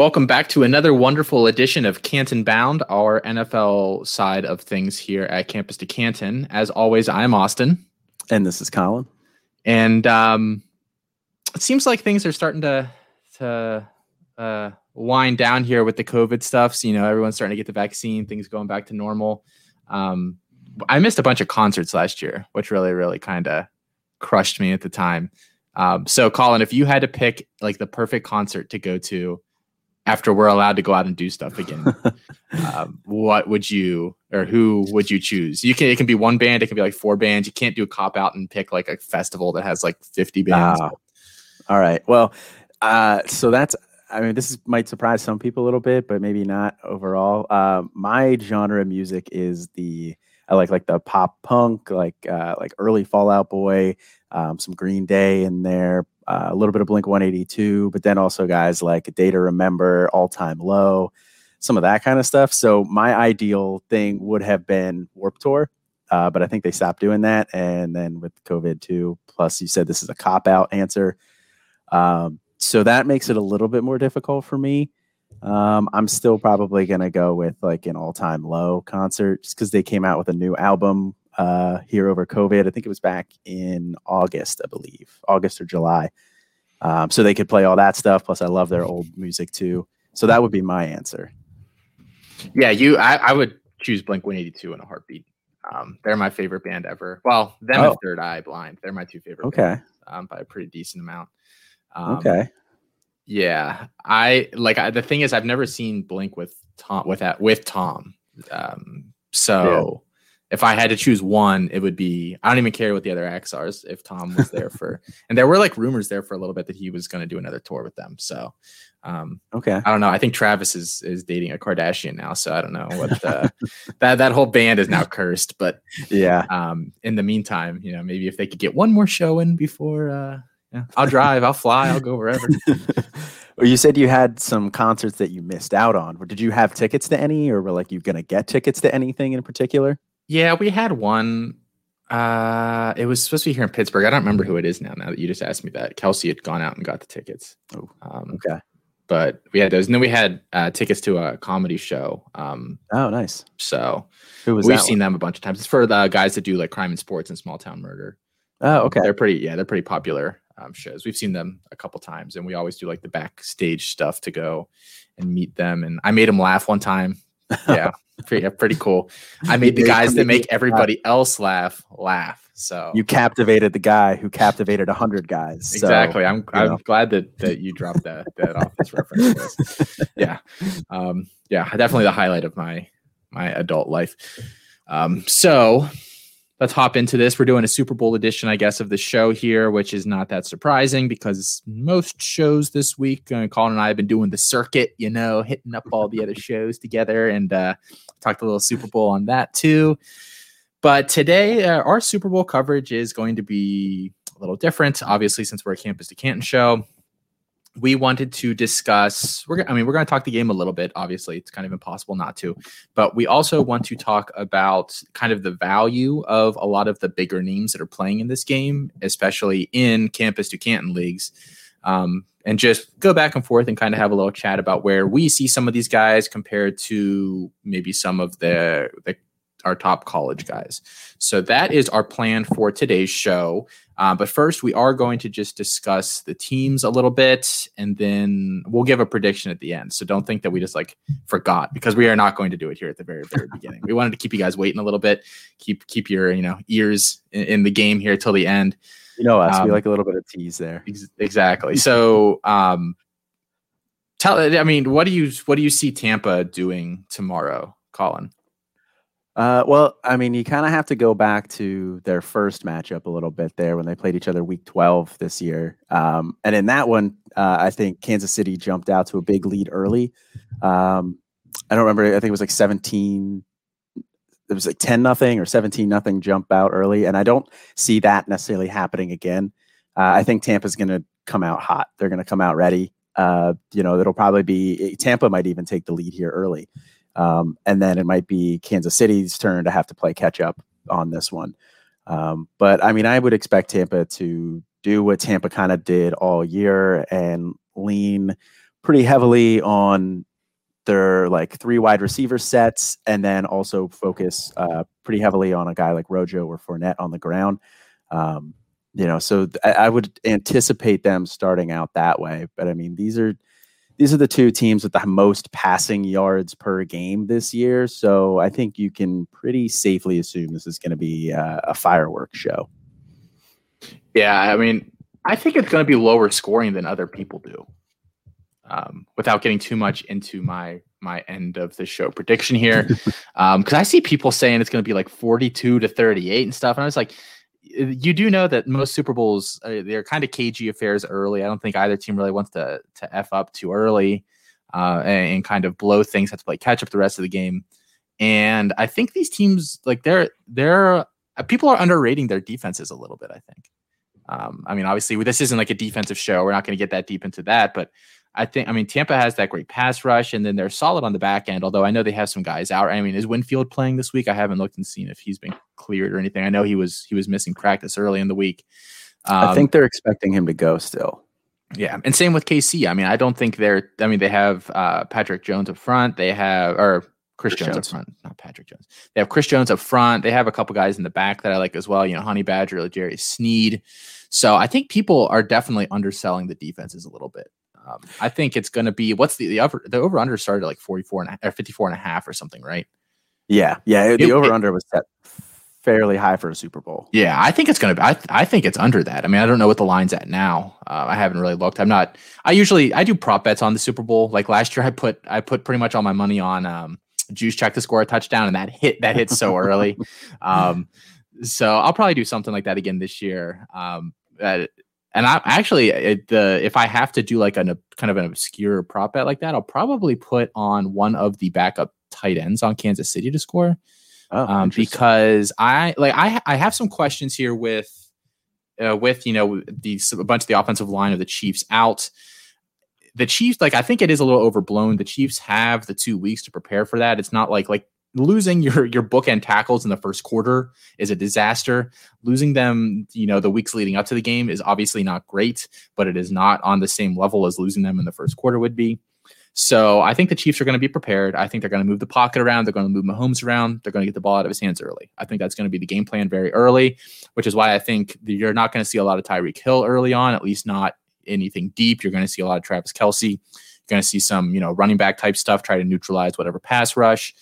Welcome back to another wonderful edition of Canton Bound, our NFL side of things here at Campus to Canton. As always, I'm Austin. And this is Colin. And um, it seems like things are starting to to uh, wind down here with the COVID stuff. So, you know, everyone's starting to get the vaccine, things going back to normal. Um, I missed a bunch of concerts last year, which really, really kind of crushed me at the time. Um, so, Colin, if you had to pick like the perfect concert to go to after we're allowed to go out and do stuff again, um, what would you or who would you choose? You can it can be one band, it can be like four bands. You can't do a cop out and pick like a festival that has like fifty bands. Uh, all right. Well, uh, so that's I mean, this is, might surprise some people a little bit, but maybe not overall. Uh, my genre of music is the I like like the pop punk, like uh, like early Fall Out Boy, um, some Green Day in there, a little bit of Blink 182, but then also guys like Day to Remember, All Time Low, some of that kind of stuff. So my ideal thing would have been Warped Tour, uh, but I think they stopped doing that. And then with COVID too, plus you said this is a cop out answer. Um, so that makes it a little bit more difficult for me. Um, I'm still probably gonna go with like an all time low concert just because they came out with a new album uh, here over COVID. I think it was back in August, I believe, August or July. Um, so they could play all that stuff. Plus, I love their old music too. So that would be my answer. Yeah, you. I, I would choose Blink 182 in a heartbeat. Um, they're my favorite band ever. Well, them oh. and Third Eye Blind. They're my two favorite. Okay. Bands, um, by a pretty decent amount. Um, okay. Yeah, I like I, the thing is I've never seen Blink with Tom with that with Tom. Um, so. If I had to choose one, it would be I don't even care what the other acts are if Tom was there for and there were like rumors there for a little bit that he was going to do another tour with them. So um, okay, I don't know. I think Travis is is dating a Kardashian now, so I don't know what uh, that that whole band is now cursed. But yeah, um, in the meantime, you know, maybe if they could get one more show in before uh, yeah, I'll drive. I'll fly. I'll go wherever. well, you said you had some concerts that you missed out on. Did you have tickets to any, or were like you gonna get tickets to anything in particular? Yeah, we had one. Uh, it was supposed to be here in Pittsburgh. I don't remember who it is now. Now that you just asked me that, Kelsey had gone out and got the tickets. Oh, um, okay. But we had those, and then we had uh, tickets to a comedy show. Um, oh, nice. So who was we've seen one? them a bunch of times. It's for the guys that do like crime and sports and small town murder. Oh, okay. They're pretty. Yeah, they're pretty popular um, shows. We've seen them a couple times, and we always do like the backstage stuff to go and meet them. And I made them laugh one time. Yeah, pretty, pretty cool. I made the guys that make everybody else laugh laugh. So you captivated the guy who captivated a hundred guys. Exactly. I'm I'm know. glad that that you dropped that that office reference. yeah, um, yeah, definitely the highlight of my my adult life. Um, so let's hop into this. We're doing a Super Bowl edition, I guess, of the show here, which is not that surprising because most shows this week, uh, Colin and I have been doing the circuit, you know, hitting up all the other shows together and uh, talked a little Super Bowl on that too. But today, uh, our Super Bowl coverage is going to be a little different, obviously, since we're a Campus to Canton show we wanted to discuss we're i mean we're going to talk the game a little bit obviously. It's kind of impossible not to. But we also want to talk about kind of the value of a lot of the bigger names that are playing in this game especially in campus to canton leagues. Um, and just go back and forth and kind of have a little chat about where we see some of these guys compared to maybe some of the the our top college guys. So that is our plan for today's show. Uh, but first, we are going to just discuss the teams a little bit, and then we'll give a prediction at the end. So don't think that we just like forgot because we are not going to do it here at the very very beginning. We wanted to keep you guys waiting a little bit, keep keep your you know ears in, in the game here till the end. You know us, um, we like a little bit of tease there. Ex- exactly. So um, tell I mean, what do you what do you see Tampa doing tomorrow, Colin? Uh, well, I mean, you kind of have to go back to their first matchup a little bit there when they played each other week 12 this year. Um, and in that one, uh, I think Kansas City jumped out to a big lead early. Um, I don't remember. I think it was like 17. It was like 10 nothing or 17 nothing jump out early. And I don't see that necessarily happening again. Uh, I think Tampa's going to come out hot. They're going to come out ready. Uh, you know, it'll probably be Tampa might even take the lead here early. Um, and then it might be Kansas City's turn to have to play catch up on this one. Um, but I mean, I would expect Tampa to do what Tampa kind of did all year and lean pretty heavily on their like three wide receiver sets, and then also focus uh, pretty heavily on a guy like Rojo or Fournette on the ground. Um, you know, so th- I, I would anticipate them starting out that way. But I mean, these are these are the two teams with the most passing yards per game this year. So I think you can pretty safely assume this is going to be uh, a fireworks show. Yeah, I mean, I think it's going to be lower scoring than other people do. Um, without getting too much into my my end of the show prediction here, because um, I see people saying it's going to be like forty two to thirty eight and stuff, and I was like, you do know that most Super Bowls uh, they're kind of cagey affairs early. I don't think either team really wants to to f up too early uh, and, and, kind of blow things. Have to play catch up the rest of the game. And I think these teams like they're they're uh, people are underrating their defenses a little bit. I think. Um, I mean, obviously, this isn't like a defensive show. We're not going to get that deep into that, but I think I mean Tampa has that great pass rush, and then they're solid on the back end. Although I know they have some guys out. I mean, is Winfield playing this week? I haven't looked and seen if he's been cleared or anything. I know he was he was missing practice early in the week. Um, I think they're expecting him to go still. Yeah, and same with KC. I mean, I don't think they're. I mean, they have uh, Patrick Jones up front. They have or Chris, Chris Jones, Jones, up front, not Patrick Jones. They have Chris Jones up front. They have a couple guys in the back that I like as well. You know, Honey Badger, Jerry Sneed. So I think people are definitely underselling the defenses a little bit. Um, I think it's going to be what's the the over the over under started like 44 and a, or 54 and a half or something, right? Yeah, yeah. The over under was set fairly high for a Super Bowl. Yeah, I think it's going to be. I, I think it's under that. I mean, I don't know what the line's at now. Uh, I haven't really looked. I'm not. I usually I do prop bets on the Super Bowl. Like last year, I put I put pretty much all my money on um, Check to score a touchdown, and that hit that hit so early. Um, so I'll probably do something like that again this year. Um, uh, and I actually, it, the if I have to do like a kind of an obscure prop bet like that, I'll probably put on one of the backup tight ends on Kansas City to score. Oh, um, because I like I I have some questions here with uh, with you know the a bunch of the offensive line of the Chiefs out. The Chiefs, like I think it is a little overblown. The Chiefs have the two weeks to prepare for that. It's not like like losing your your bookend tackles in the first quarter is a disaster. Losing them, you know, the weeks leading up to the game is obviously not great, but it is not on the same level as losing them in the first quarter would be. So I think the Chiefs are going to be prepared. I think they're going to move the pocket around. They're going to move Mahomes around. They're going to get the ball out of his hands early. I think that's going to be the game plan very early, which is why I think you're not going to see a lot of Tyreek Hill early on, at least not anything deep. You're going to see a lot of Travis Kelce. You're going to see some, you know, running back type stuff, try to neutralize whatever pass rush.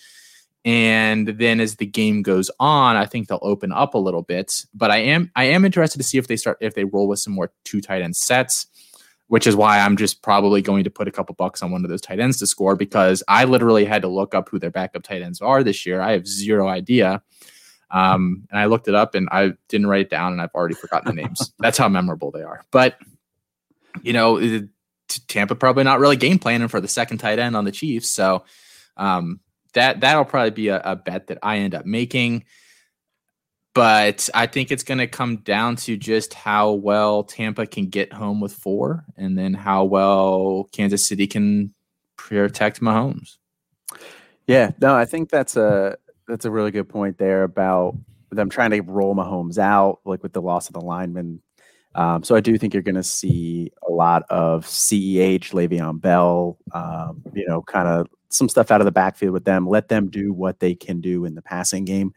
And then as the game goes on, I think they'll open up a little bit. But I am I am interested to see if they start if they roll with some more two tight end sets, which is why I'm just probably going to put a couple bucks on one of those tight ends to score because I literally had to look up who their backup tight ends are this year. I have zero idea. Um, and I looked it up and I didn't write it down and I've already forgotten the names. That's how memorable they are. But you know, Tampa probably not really game planning for the second tight end on the Chiefs. So um, that that'll probably be a, a bet that I end up making. But I think it's going to come down to just how well Tampa can get home with four, and then how well Kansas City can protect Mahomes. Yeah, no, I think that's a that's a really good point there about them trying to roll Mahomes out, like with the loss of the lineman. Um, so I do think you're going to see a lot of CEH, Le'Veon Bell, um, you know, kind of some stuff out of the backfield with them. Let them do what they can do in the passing game.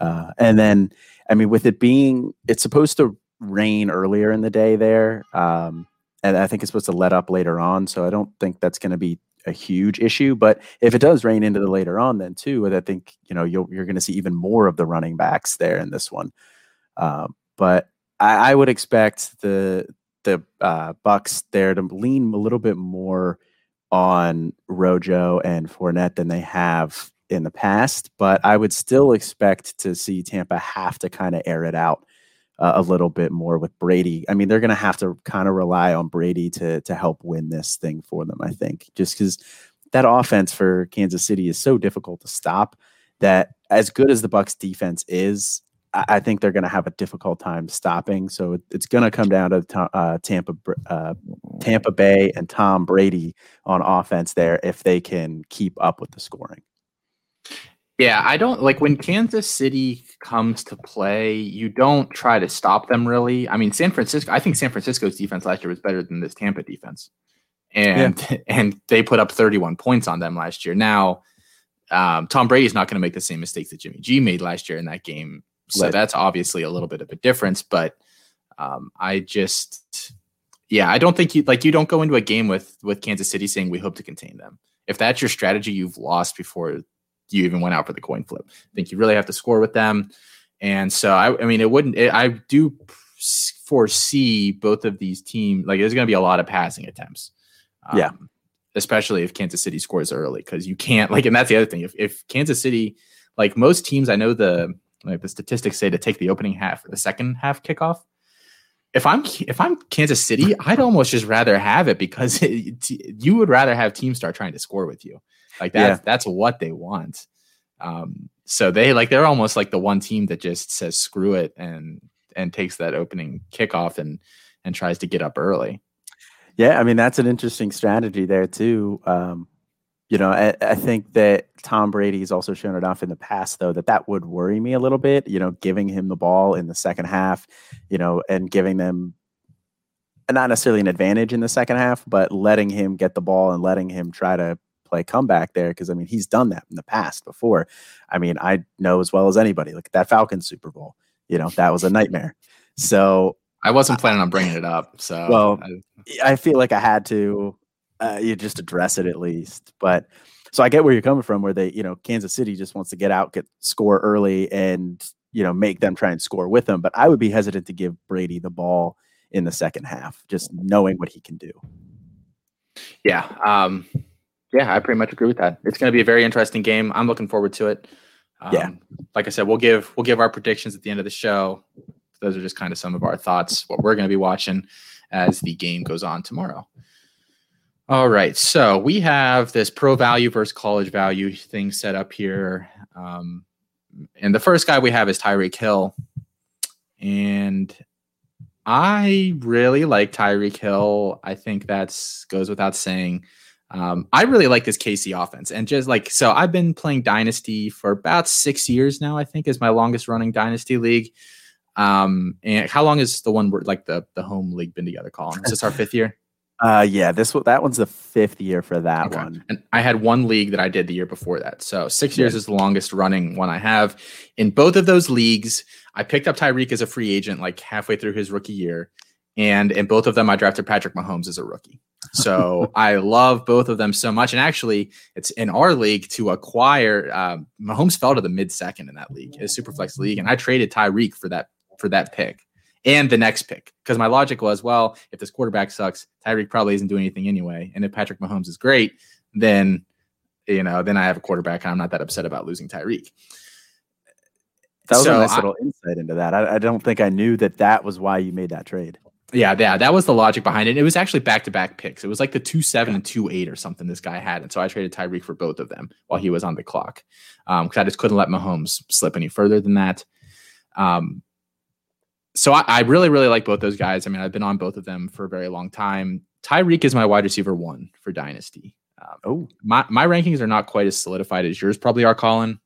Uh, and then, I mean, with it being, it's supposed to rain earlier in the day there. Um, and I think it's supposed to let up later on. So I don't think that's going to be a huge issue. But if it does rain into the later on, then too, I think, you know, you are going to see even more of the running backs there in this one. Um, but I, I, would expect the, the uh, Bucks there to lean a little bit more on Rojo and Fournette than they have in the past, but I would still expect to see Tampa have to kind of air it out uh, a little bit more with Brady. I mean, they're going to have to kind of rely on Brady to to help win this thing for them. I think just because that offense for Kansas City is so difficult to stop that as good as the Bucks defense is, I think they're going to have a difficult time stopping. So it's going to come down to uh, Tampa, uh, Tampa Bay, and Tom Brady on offense there if they can keep up with the scoring. Yeah, I don't like when Kansas City comes to play. You don't try to stop them really. I mean, San Francisco. I think San Francisco's defense last year was better than this Tampa defense, and yeah. and they put up 31 points on them last year. Now, um, Tom Brady's not going to make the same mistakes that Jimmy G made last year in that game, so right. that's obviously a little bit of a difference. But um, I just, yeah, I don't think you like you don't go into a game with with Kansas City saying we hope to contain them. If that's your strategy, you've lost before you even went out for the coin flip. I think you really have to score with them. And so I, I mean, it wouldn't. It, I do foresee both of these teams like there's going to be a lot of passing attempts. Um, yeah, especially if Kansas City scores early because you can't like, and that's the other thing. If if Kansas City, like most teams, I know the like the statistics say to take the opening half or the second half kickoff. If I'm if I'm Kansas City, I'd almost just rather have it because it, you would rather have teams start trying to score with you. Like that's yeah. that's what they want. Um, so they like they're almost like the one team that just says screw it and and takes that opening kickoff and and tries to get up early. Yeah, I mean that's an interesting strategy there too. Um, you know, I, I, think that Tom Brady has also shown enough in the past, though, that that would worry me a little bit. You know, giving him the ball in the second half, you know, and giving them not necessarily an advantage in the second half, but letting him get the ball and letting him try to play comeback there because I mean he's done that in the past before. I mean I know as well as anybody. Look at that Falcons Super Bowl. You know that was a nightmare. So I wasn't planning on bringing it up. So well, I, I feel like I had to. Uh, you just address it at least, but so I get where you're coming from. Where they, you know, Kansas City just wants to get out, get score early, and you know make them try and score with them. But I would be hesitant to give Brady the ball in the second half, just knowing what he can do. Yeah. Um, yeah, I pretty much agree with that. It's going to be a very interesting game. I'm looking forward to it. Um, yeah, like I said, we'll give we'll give our predictions at the end of the show. Those are just kind of some of our thoughts, what we're going to be watching as the game goes on tomorrow. All right, so we have this pro value versus college value thing set up here, um, and the first guy we have is Tyreek Hill, and I really like Tyreek Hill. I think that's goes without saying. Um, I really like this KC offense, and just like so, I've been playing Dynasty for about six years now. I think is my longest running Dynasty league. Um, and how long is the one like the the home league been together? Colin, is this our fifth year? Uh, yeah, this that one's the fifth year for that okay. one. And I had one league that I did the year before that, so six years yeah. is the longest running one I have. In both of those leagues, I picked up Tyreek as a free agent like halfway through his rookie year, and in both of them, I drafted Patrick Mahomes as a rookie. So I love both of them so much. And actually, it's in our league to acquire. Uh, Mahomes fell to the mid second in that league, his Superflex league, and I traded Tyreek for that for that pick and the next pick because my logic was, well, if this quarterback sucks, Tyreek probably isn't doing anything anyway, and if Patrick Mahomes is great, then you know, then I have a quarterback, and I'm not that upset about losing Tyreek. That was so a nice I, little insight into that. I, I don't think I knew that that was why you made that trade. Yeah, yeah, that was the logic behind it. It was actually back to back picks. It was like the two seven and two eight or something this guy had, and so I traded Tyreek for both of them while he was on the clock because um, I just couldn't let Mahomes slip any further than that. Um, so I, I, really, really like both those guys. I mean, I've been on both of them for a very long time. Tyreek is my wide receiver one for Dynasty. Um, oh, my my rankings are not quite as solidified as yours probably are, Colin.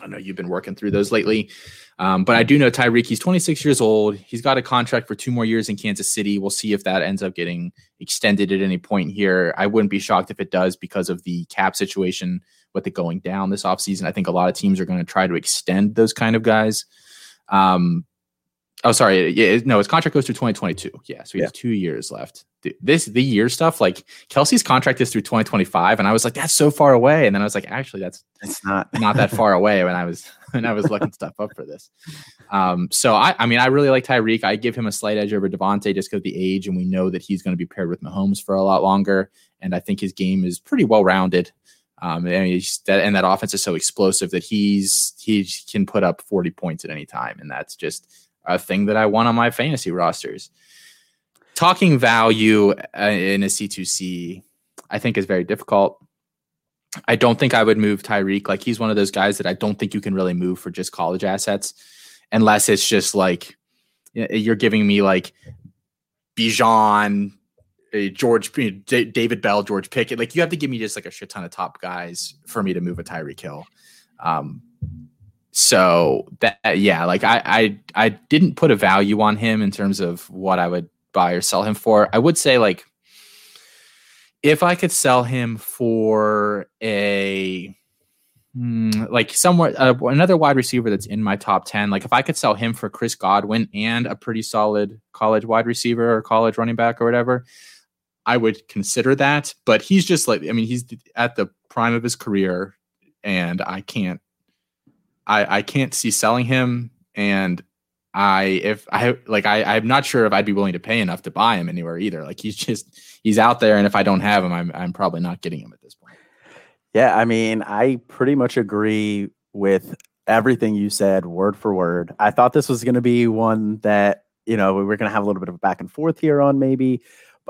I know you've been working through those lately. Um, but I do know Tyreek, he's 26 years old. He's got a contract for two more years in Kansas City. We'll see if that ends up getting extended at any point here. I wouldn't be shocked if it does because of the cap situation with it going down this offseason. I think a lot of teams are going to try to extend those kind of guys. Um, oh, sorry. Yeah, no, his contract goes through 2022. Yeah, so he yeah. has two years left this the year stuff like Kelce's contract is through 2025 and I was like that's so far away and then I was like actually that's it's not not that far away when I was when I was looking stuff up for this um so I I mean I really like Tyreek I give him a slight edge over Davante just because of the age and we know that he's going to be paired with Mahomes for a lot longer and I think his game is pretty well rounded um and, that, and that offense is so explosive that he's he can put up 40 points at any time and that's just a thing that I want on my fantasy rosters talking value uh, in a C2C, I think is very difficult. I don't think I would move Tyreek. Like he's one of those guys that I don't think you can really move for just college assets, unless it's just like you're giving me like Bijan, George, David Bell, George Pickens. Like you have to give me just like a shit ton of top guys for me to move a Tyreek Hill. Um, so that yeah, like I I I didn't put a value on him in terms of what I would buy or sell him for. I would say like if I could sell him for a mm, like somewhere uh, another wide receiver that's in my top 10 like if i could sell him for chris godwin and a pretty solid college wide receiver or college running back or whatever i would consider that but he's just like i mean he's at the prime of his career and i can't i i can't see selling him and I if I like I I'm not sure if I'd be willing to pay enough to buy him anywhere either. Like he's just he's out there, and if I don't have him, I'm I'm probably not getting him at this point. Yeah, I mean, I pretty much agree with everything you said, word for word. I thought this was going to be one that you know we were going to have a little bit of a back and forth here on maybe.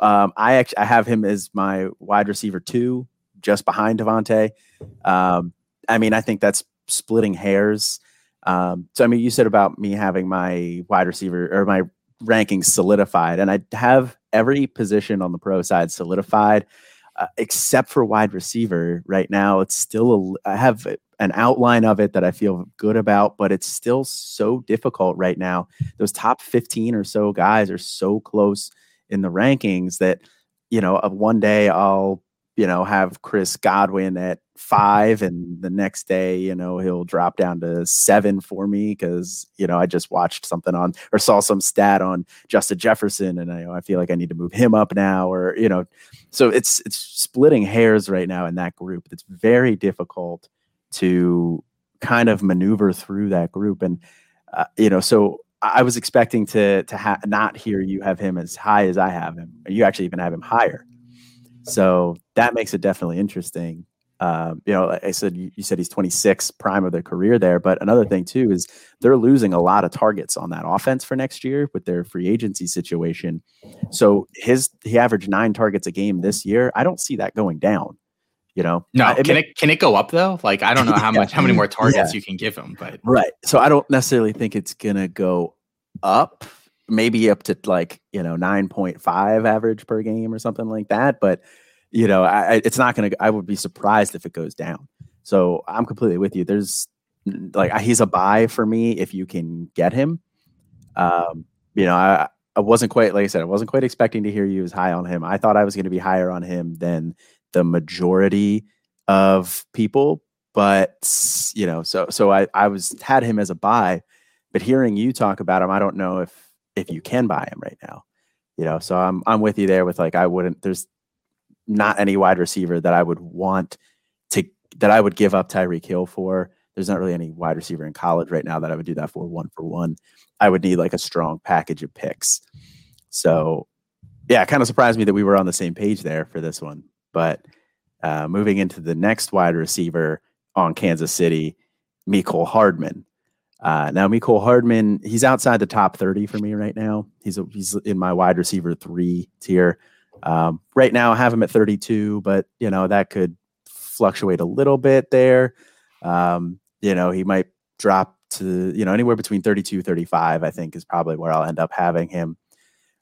Um, I actually I have him as my wide receiver two, just behind Davante. Um, I mean, I think that's splitting hairs. Um, so I mean, you said about me having my wide receiver or my rankings solidified, and I have every position on the pro side solidified, uh, except for wide receiver. Right now, it's still a, I have an outline of it that I feel good about, but it's still so difficult right now. Those top fifteen or so guys are so close in the rankings that you know, one day I'll you know, have Chris Godwin at five, and the next day, you know, he'll drop down to seven for me because you know I just watched something on or saw some stat on Justin Jefferson, and I, I feel like I need to move him up now, or you know, so it's it's splitting hairs right now in that group. It's very difficult to kind of maneuver through that group, and uh, you know, so I was expecting to to ha- not hear you have him as high as I have him. You actually even have him higher. So that makes it definitely interesting. Um, you know, like I said, you, you, said he's 26, prime of their career there. But another thing too is they're losing a lot of targets on that offense for next year with their free agency situation. So his he averaged nine targets a game this year. I don't see that going down. You know, no. It can may, it can it go up though? Like I don't know how yeah. much how many more targets yeah. you can give him, but right. So I don't necessarily think it's gonna go up maybe up to like you know 9.5 average per game or something like that but you know I, it's not gonna i would be surprised if it goes down. So i'm completely with you. There's like he's a buy for me if you can get him. Um you know i i wasn't quite like i said i wasn't quite expecting to hear you as high on him. I thought i was going to be higher on him than the majority of people but you know so so i i was had him as a buy but hearing you talk about him i don't know if if you can buy him right now. You know, so I'm I'm with you there with like I wouldn't there's not any wide receiver that I would want to that I would give up Tyreek Hill for. There's not really any wide receiver in college right now that I would do that for one for one. I would need like a strong package of picks. So yeah, kind of surprised me that we were on the same page there for this one. But uh, moving into the next wide receiver on Kansas City, Mecole Hardman. Uh, now, Mecole Hardman, he's outside the top 30 for me right now. He's a, he's in my wide receiver three tier. Um, right now, I have him at 32, but you know that could fluctuate a little bit there. Um, you know, he might drop to you know anywhere between 32 35 i think is probably where i'll end up having him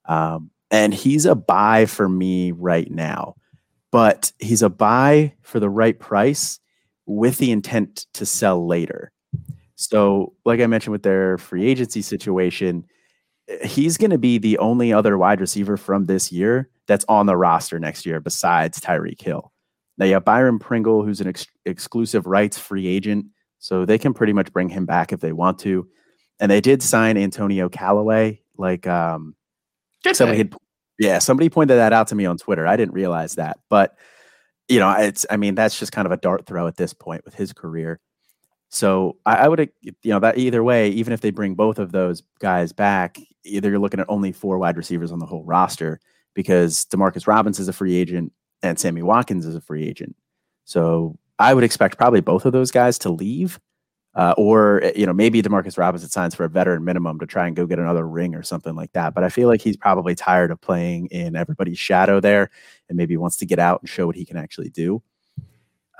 um, and he's a buy for me right now but he's a buy for the right price with the intent to sell later so, like I mentioned with their free agency situation, he's going to be the only other wide receiver from this year that's on the roster next year besides Tyreek Hill. Now you have Byron Pringle, who's an ex- exclusive rights free agent, so they can pretty much bring him back if they want to. And they did sign Antonio Callaway. Like, um, somebody had, yeah, somebody pointed that out to me on Twitter. I didn't realize that, but you know, it's, I mean, that's just kind of a dart throw at this point with his career. So I, I would, you know, that either way, even if they bring both of those guys back, either you're looking at only four wide receivers on the whole roster because Demarcus Robinson is a free agent and Sammy Watkins is a free agent. So I would expect probably both of those guys to leave. Uh, or you know maybe Demarcus Robinson signs for a veteran minimum to try and go get another ring or something like that. But I feel like he's probably tired of playing in everybody's shadow there, and maybe wants to get out and show what he can actually do.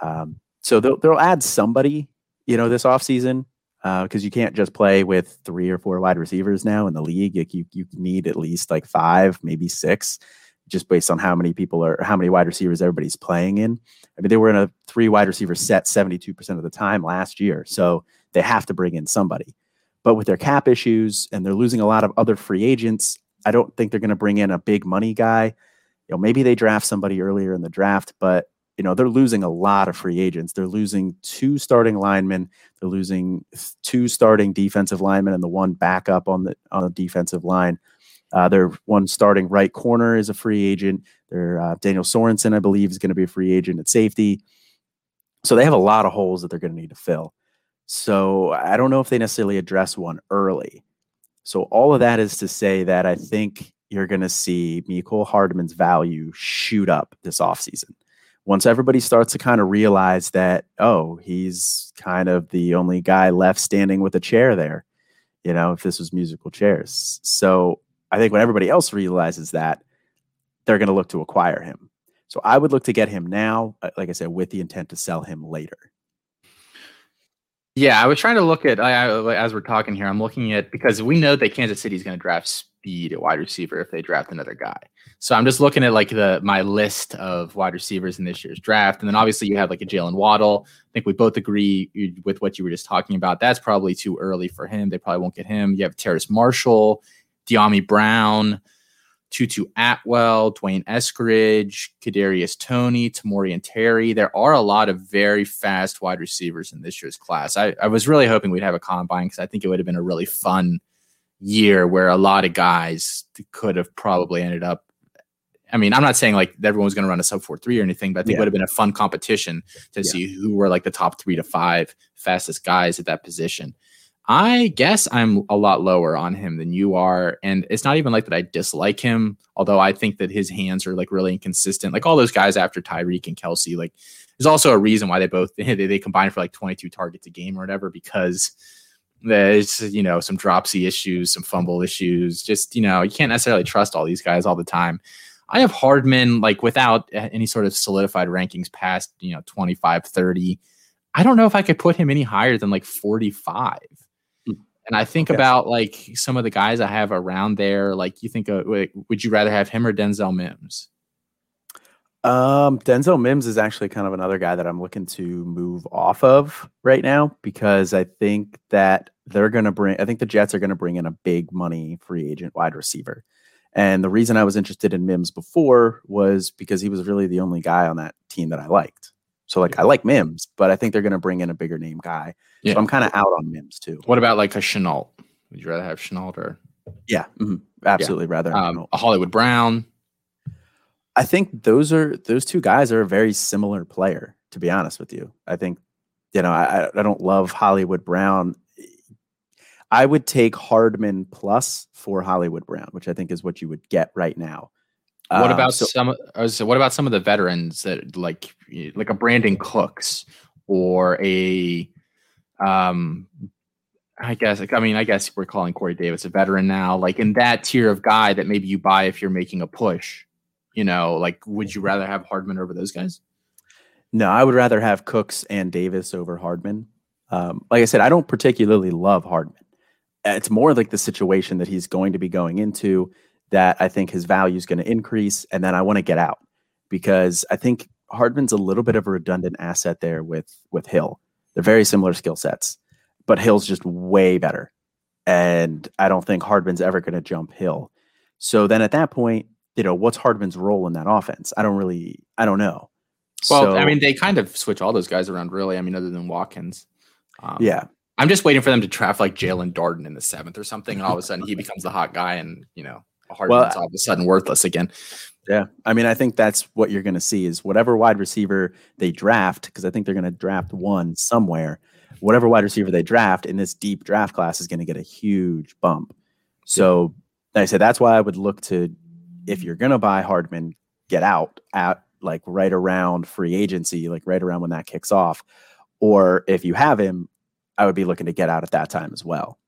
Um, so they'll, they'll add somebody you know, this offseason because uh, you can't just play with three or four wide receivers now in the league. Like you, you need at least like five, maybe six, just based on how many people are, how many wide receivers everybody's playing in. I mean, they were in a three wide receiver set 72% of the time last year. So they have to bring in somebody. But with their cap issues and they're losing a lot of other free agents, I don't think they're going to bring in a big money guy. you know, maybe they draft somebody earlier in the draft, but you know, they're losing a lot of free agents. They're losing two starting linemen, they're losing two starting defensive linemen and the one backup on the on the defensive line. Uh, their one starting right corner is a free agent. Their uh, Daniel Sorensen, I believe, is going to be a free agent at safety. So they have a lot of holes that they're going to need to fill. So I don't know if they necessarily address one early. So all of that is to say that I think you're going to see Mecole Hardman's value shoot up this offseason. Once everybody starts to kind of realize that, oh, he's kind of the only guy left standing with a chair there, you know, if this was musical chairs. So I think when everybody else realizes that, they're going to look to acquire him. So I would look to get him now, uh, like I said, with the intent to sell him later. Yeah, I was trying to look at I, as we're talking here. I'm looking at because we know that Kansas City is going to draft speed at wide receiver if they draft another guy. So I'm just looking at like the my list of wide receivers in this year's draft, and then obviously you have like a Jalen Waddle. I think we both agree with what you were just talking about. That's probably too early for him. They probably won't get him. You have Terrace Marshall, Dyami Brown. Tutu Atwell, D'Wayne Eskridge, Kadarius Toney, and Terry. There are a lot of very fast wide receivers in this year's class. I, I was really hoping we'd have a combine because I think it would have been a really fun year where a lot of guys could have probably ended up. I mean, I'm not saying like everyone was going to run a sub four three or anything, but I think yeah. it would have been a fun competition to yeah. see who were like the top three to five fastest guys at that position. I guess I'm a lot lower on him than you are. And it's not even like that I dislike him, although I think that his hands are like really inconsistent. Like all those guys after Tyreek and Kelce, like there's also a reason why they both they, they combine for like 22 targets a game or whatever, because there's you know some dropsy issues, some fumble issues. Just you know, you can't necessarily trust all these guys all the time. I have Hardman like without any sort of solidified rankings past, you know, 25, 30. I don't know if I could put him any higher than like 45. And I think okay. about like some of the guys I have around there. Like, you think, uh, would you rather have him or Denzel Mims? Um, Denzel Mims is actually kind of another guy that I'm looking to move off of right now because I think that they're going to bring, I think the Jets are going to bring in a big money free agent wide receiver. And the reason I was interested in Mims before was because he was really the only guy on that team that I liked. So like I like Mims, but I think they're going to bring in a bigger name guy. Yeah. So I'm kind of out on Mims too. What about like a Shenault? Would you rather have Shenault or? Yeah, mm-hmm. absolutely. Yeah. Rather um, a Hollywood Brown. I think those are those two guys are a very similar player. To be honest with you, I think you know I I don't love Hollywood Brown. I would take Hardman plus for Hollywood Brown, which I think is what you would get right now. What um, about so, some? So what about some of the veterans that like like a Brandin Cooks or a um I guess I mean I guess we're calling Corey Davis a veteran now. Like in that tier of guy that maybe you buy if you're making a push. You know, like would you rather have Hardman over those guys? No, I would rather have Cooks and Davis over Hardman. Um, like I said, I don't particularly love Hardman. It's more like the situation that he's going to be going into that I think his value is going to increase, and then I want to get out because I think Hardman's a little bit of a redundant asset there with with Hill. They're very similar skill sets, but Hill's just way better, and I don't think Hardman's ever going to jump Hill. So then at that point, you know, what's Hardman's role in that offense? I don't really, I don't know. Well, so, I mean, they kind of switch all those guys around, really. I mean, other than Watkins. Um, yeah. I'm just waiting for them to draft like Jaelon Darden in the seventh or something, and all of a sudden he becomes the hot guy, and you know, Hardman's well, all of a sudden worthless again. Yeah. I mean, I think that's what you're going to see is whatever wide receiver they draft, because I think they're going to draft one somewhere. Whatever wide receiver they draft in this deep draft class is going to get a huge bump. So, like I said, that's why I would look to, if you're going to buy Hardman, get out at like right around free agency, like right around when that kicks off. Or if you have him, I would be looking to get out at that time as well.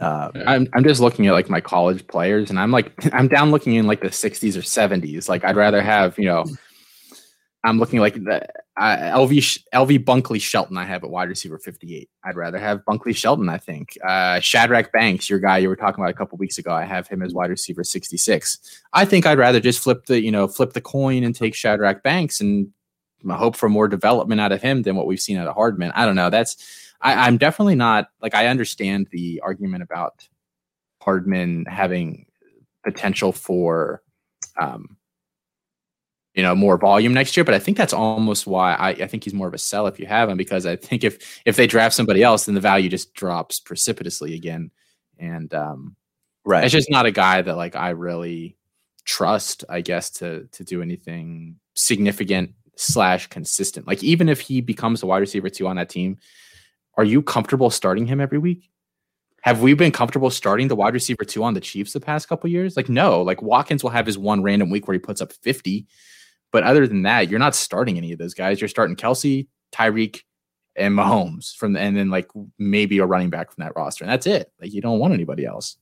Uh, I'm I'm just looking at like my college players, and I'm like I'm down looking in like the 60s or 70s. Like I'd rather have you know, I'm looking like the uh, LV LV Bunkley Shelton. I have at wide receiver 58. I'd rather have Bunkley Shelton. I think uh, Shadrach Banks, your guy you were talking about a couple weeks ago. I have him as wide receiver 66. I think I'd rather just flip the you know flip the coin and take Shadrach Banks and hope for more development out of him than what we've seen out of Hardman. I don't know. That's I, I'm definitely not like I understand the argument about Hardman having potential for um, you know more volume next year. But I think that's almost why I, I think he's more of a sell if you have him because I think if if they draft somebody else, then the value just drops precipitously again. And um, Right. it's just not a guy that like I really trust, I guess, to to do anything significant slash consistent. Like even if he becomes a wide receiver two on that team, are you comfortable starting him every week? Have we been comfortable starting the wide receiver two on the Chiefs the past couple years? Like no, like Watkins will have his one random week where he puts up 50. But other than that, you're not starting any of those guys. You're starting Kelce, Tyreek, and Mahomes from the, and then like maybe a running back from that roster. And that's it. Like you don't want anybody else.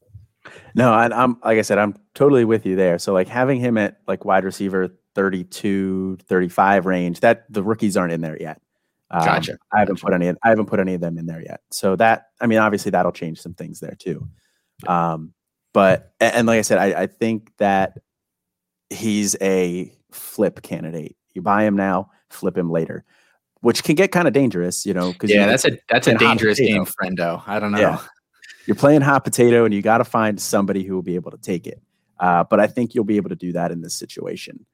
No, I'm like I said, I'm totally with you there. So like having him at like wide receiver 32, 35 range, that the rookies aren't in there yet. Um, Gotcha. I haven't Gotcha. put any. I haven't put any of them in there yet. So that I mean, obviously that'll change some things there too. Um, but and like I said, I, I think that he's a flip candidate. You buy him now, flip him later, which can get kind of dangerous, you know. Because Yeah, that's a that's a dangerous game, friendo. I don't know. Yeah. you're playing hot potato, and you got to find somebody who will be able to take it. Uh, but I think you'll be able to do that in this situation.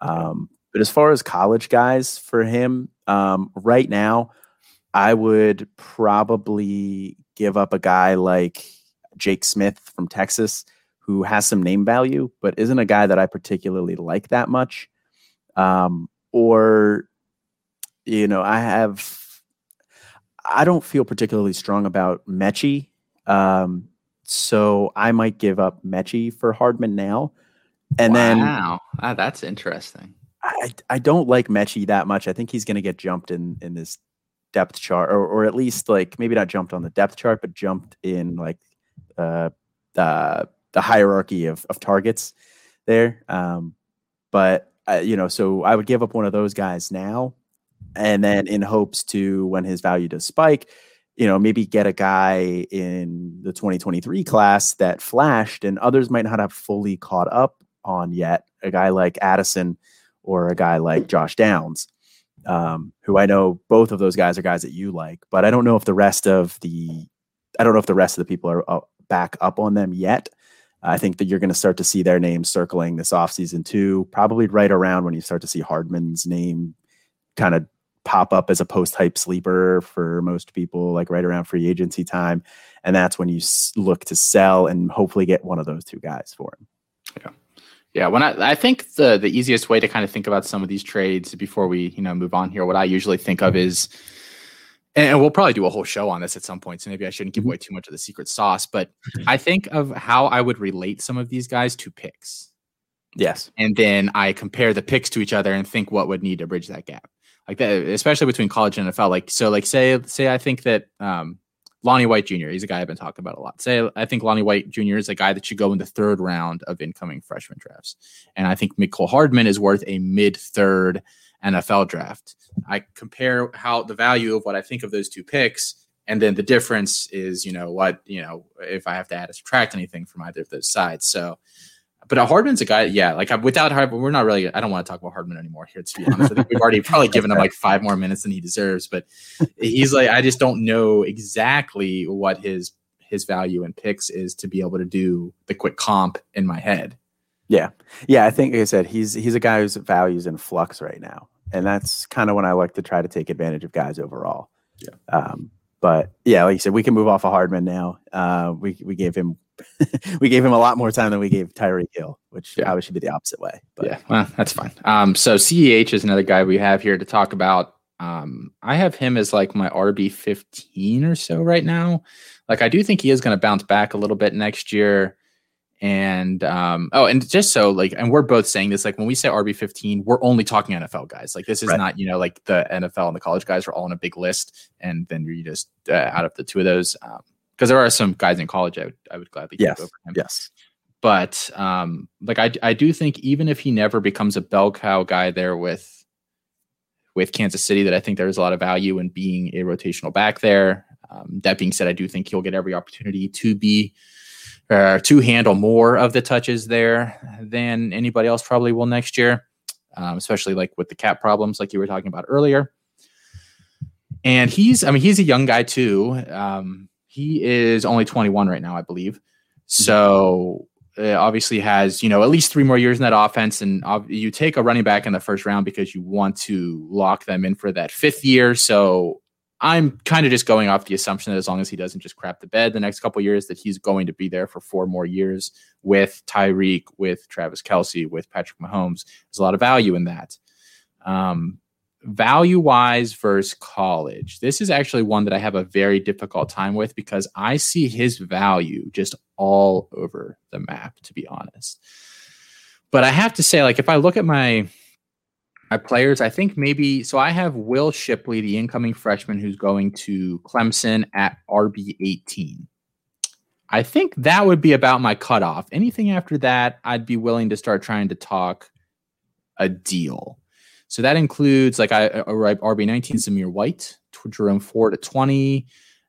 Um, but as far as college guys for him, um, right now, I would probably give up a guy like Jake Smith from Texas, who has some name value, but isn't a guy that I particularly like that much. Um, or, you know, I have, I don't feel particularly strong about Mechie. Um, so I might give up Mechie for Hardman now. And then wow, Ah, that's interesting. I, I don't like Mechie that much. I think he's going to get jumped in in this depth chart, or or at least like maybe not jumped on the depth chart, but jumped in like uh, the the hierarchy of of targets there. Um, but uh, you know, so I would give up one of those guys now, and then in hopes to when his value does spike, you know, maybe get a guy in the 2023 class that flashed, and others might not have fully caught up on yet. A guy like Addison or a guy like Josh Downs, um, who I know both of those guys are guys that you like, but I don't know if the rest of the I don't know if the rest of the people are uh, back up on them yet. I think that you're going to start to see their names circling this offseason too, probably right around when you start to see Hardman's name kind of pop up as a post hype sleeper for most people, like right around free agency time. And that's when you look to sell and hopefully get one of those two guys for him. Yeah, when I I think the the easiest way to kind of think about some of these trades before we you know move on here, what I usually think of is, and we'll probably do a whole show on this at some point, so maybe I shouldn't give away too much of the secret sauce, but I think of how I would relate some of these guys to picks, Yes. and then I compare the picks to each other and think what would need to bridge that gap, like that, especially between college and NFL. Like so, like say say I think that um, Lonnie White Jr. He's a guy I've been talking about a lot. Say I think Lonnie White Jr. is a guy that should go in the third round of incoming freshman drafts, and I think Mecole Hardman is worth a mid third NFL draft. I compare how the value of what I think of those two picks, and then the difference is you know what you know if I have to add or subtract anything from either of those sides. So. But Hardman's a guy, yeah. Like without Hardman, we're not really. I don't want to talk about Hardman anymore here. To be honest, I think we've already probably given him like five more minutes than he deserves. But he's like, I just don't know exactly what his his value in picks is to be able to do the quick comp in my head. Yeah, yeah, I think like I said, he's he's a guy whose values in flux right now, and that's kind of when I like to try to take advantage of guys overall. Yeah. Um, but yeah, like you said, we can move off of Hardman now. Uh, we we gave him we gave him a lot more time than we gave Tyreek Hill, which Yeah. probably should be the opposite way. But yeah, well, that's fine. Um, so CEH is another guy we have here to talk about. Um, I have him as like my RB fifteen or so right now. Like I do think he is going to bounce back a little bit next year. And um, oh, and just so like, and we're both saying this, like when we say RB fifteen, we're only talking NFL guys. Like this is Right. not, you know, like the NFL and the college guys are all on a big list, and then you just uh, out of the two of those, because there are some guys in college I would I would gladly yes, over him yes, but um like I I do think even if he never becomes a bell cow guy there with with Kansas City that I think there's a lot of value in being a rotational back there. Um, that being said, I do think he'll get every opportunity to be uh, to handle more of the touches there than anybody else probably will next year, um, especially like with the cap problems like you were talking about earlier. And he's, I mean, he's a young guy too. Um, he is only 21 right now, I believe. So uh, obviously has you know at least three more years in that offense, and you take a running back in the first round because you want to lock them in for that fifth year. So I'm kind of just going off the assumption that as long as he doesn't just crap the bed the next couple years, that he's going to be there for four more years with Tyreek, with Travis Kelce, with Patrick Mahomes. There's a lot of value in that. Um, value wise versus college, this is actually one that I have a very difficult time with because I see his value just all over the map, to be honest. But I have to say, like, if I look at my my players, I think maybe so. I have Will Shipley, the incoming freshman who's going to Clemson at RB 18. I think that would be about my cutoff. Anything after that, I'd be willing to start trying to talk a deal. So that includes like I uh, RB 19 Zamir White, Jerome Ford at 20,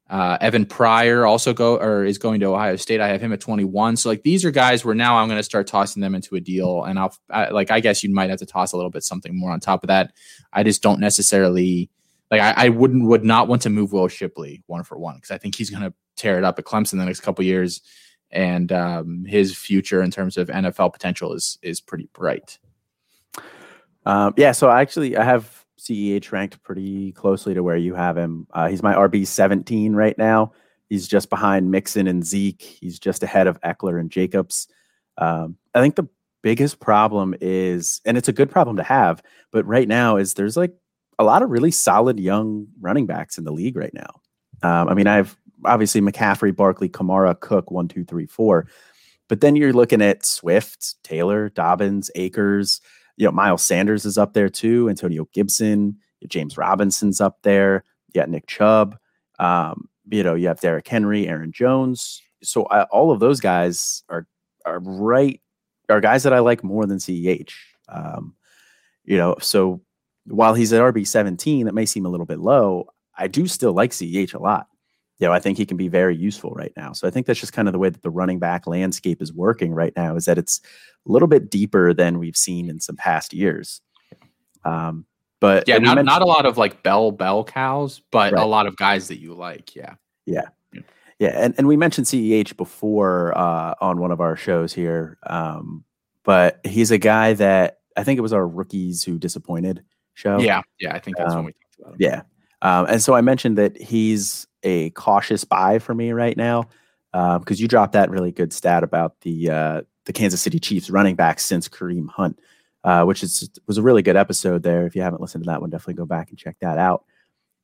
uh, Evan Pryor also go or is going to Ohio State. I have him at 21. So like these are guys where now I'm going to start tossing them into a deal, and I'll I, like I guess you might have to toss a little bit something more on top of that. I just don't necessarily like I, I wouldn't would not want to move Will Shipley one for one because I think he's going to tear it up at Clemson the next couple years, and um, his future in terms of NFL potential is is pretty bright. Um, yeah, so actually I have CEH ranked pretty closely to where you have him. Uh, he's my RB 17 right now. He's just behind Mixon and Zeke. He's just ahead of Ekeler and Jacobs. Um, I think the biggest problem is, and it's a good problem to have, but right now is there's like a lot of really solid young running backs in the league right now. Um, I mean, I have obviously McCaffrey, Barkley, Kamara, Cook, one, two, three, four. But then you're looking at Swift, Taylor, Dobbins, Akers, you know, Miles Sanders is up there too. Antonio Gibson, James Robinson's up there. You got Nick Chubb. Um, you know, you have Derrick Henry, Aaron Jones. So all of those guys are are right are guys that I like more than CEH. Um, you know, so while he's at RB seventeen, that may seem a little bit low. I do still like CEH a lot. You know, I think he can be very useful right now. So I think that's just kind of the way that the running back landscape is working right now. Is that it's a little bit deeper than we've seen in some past years. Um, but yeah, not, not a lot of like bell bell cows, but right. a lot of guys that you like. Yeah. Yeah. Yeah. yeah. And, and we mentioned CEH before uh, on one of our shows here. Um, but he's a guy that I think it was our rookies who disappointed show. Yeah. Yeah. I think that's um, when we talked about him. Yeah. Um, and so I mentioned that he's a cautious buy for me right now because um, you dropped that really good stat about the uh, the Kansas City Chiefs running back since Kareem Hunt, uh, which is was a really good episode there. If you haven't listened to that one, definitely go back and check that out.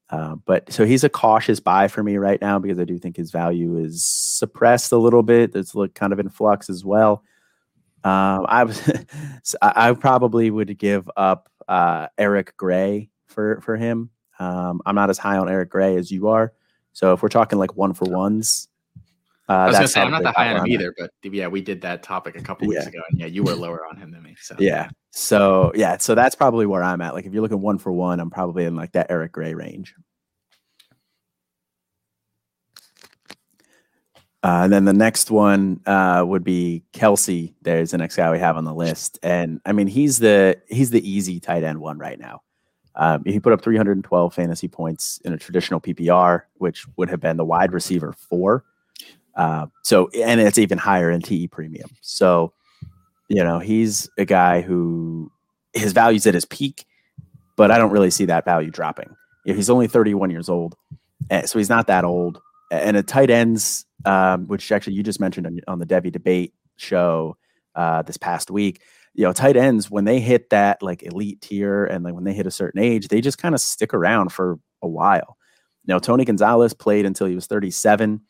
Uh, but so he's a cautious buy for me right now because I do think his value is suppressed a little bit. It's like kind of in flux as well. Um, I was, I probably would give up uh, Eric Gray for for him. Um, I'm not as high on Eric Gray as you are. So if we're talking like one for ones, uh, I was gonna say I'm not that high on him either, but yeah, we did that topic a couple weeks ago, and yeah, you were lower on him than me. So yeah, so yeah, so that's probably where I'm at. Like if you're looking one for one, I'm probably in like that Eric Gray range. Uh, and then the next one uh, would be Kelce. There's the next guy we have on the list, and I mean he's the he's the easy tight end one right now. Um, he put up 312 fantasy points in a traditional PPR, which would have been the wide receiver four uh, so, and it's even higher in TE premium. So, you know, he's a guy who his value's at his peak, but I don't really see that value dropping. He's only 31 years old, eh, so he's not that old. And a tight ends, um, which actually you just mentioned on, on the Devy debate show uh, this past week, you know, tight ends when they hit that like elite tier and like when they hit a certain age, they just kind of stick around for a while. You know, Tony Gonzalez played until he was 37.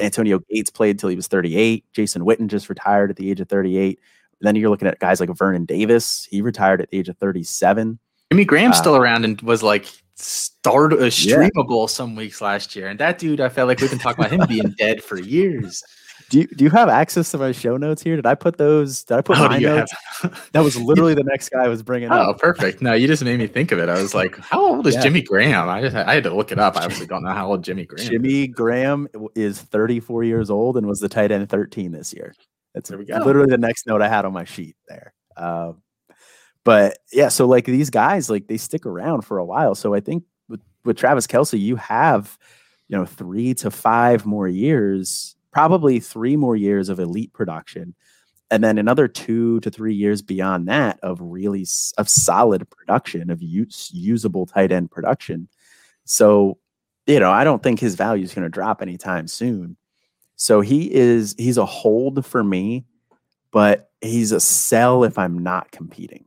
Antonio Gates played until he was 38. Jason Witten just retired at the age of 38. And then you're looking at guys like Vernon Davis. He retired at the age of 37. Jimmy Graham's uh, still around and was like start a uh, streamable yeah. some weeks last year. And that dude, I felt like we can talk about him being dead for years. Do you, do you have access to my show notes here? Did I put those? Did I put oh, my notes? that was literally the next guy I was bringing oh, up. Oh, perfect. No, you just made me think of it. I was like, how old is yeah. Jimmy Graham? I just I had to look it up. I obviously don't know how old Jimmy Graham. Jimmy is. Graham is 34 years old and was the tight end 13 this year. That's literally the next note I had on my sheet there. Uh, but yeah, so like these guys, like they stick around for a while. So I think with, with Travis Kelce, you have, you know, three to five more years probably three more years of elite production. and then another two to three years beyond that of really of solid production of use, usable tight end production. So, you know, I don't think his value is going to drop anytime soon. So he is he's a hold for me, but he's a sell if I'm not competing.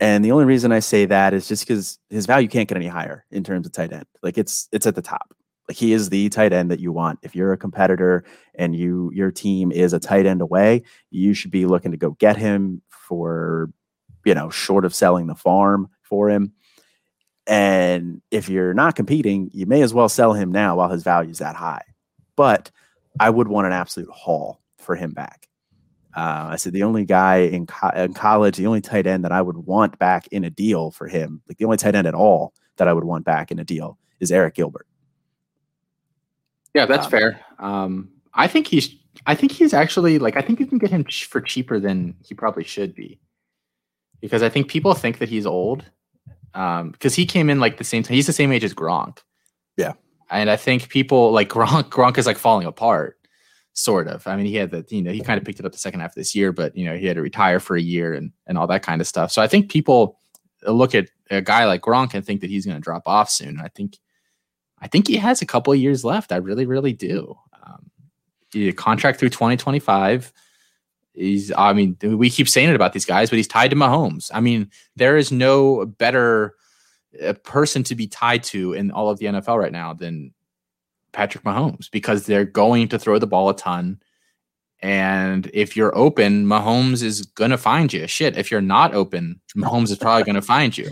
And the only reason I say that is just because his value can't get any higher in terms of tight end. Like it's it's at the top. He is the tight end that you want. If you're a competitor and you your team is a tight end away, you should be looking to go get him for, you know, short of selling the farm for him. And if you're not competing, you may as well sell him now while his value is that high. But I would want an absolute haul for him back. Uh, I said the only guy in, co- in college, the only tight end that I would want back in a deal for him, like the only tight end at all that I would want back in a deal is Arik Gilbert. Yeah, that's um, fair. Um, I think he's. I think he's actually like. I think you can get him ch- for cheaper than he probably should be, because I think people think that he's old, um, because he came in like the same time. He's the same age as Gronk. Yeah, and I think people like Gronk. Gronk is like falling apart, sort of. I mean, he had the you know he kind of picked it up the second half of this year, but you know he had to retire for a year and and all that kind of stuff. So I think people look at a guy like Gronk and think that he's going to drop off soon. I think I think he has a couple of years left. I really, really do. Um, contract through 2025. He's, I mean, we keep saying it about these guys, but he's tied to Mahomes. I mean, there is no better uh, person to be tied to in all of the NFL right now than Patrick Mahomes because they're going to throw the ball a ton. And if you're open, Mahomes is going to find you. Shit, if you're not open, Mahomes is probably going to find you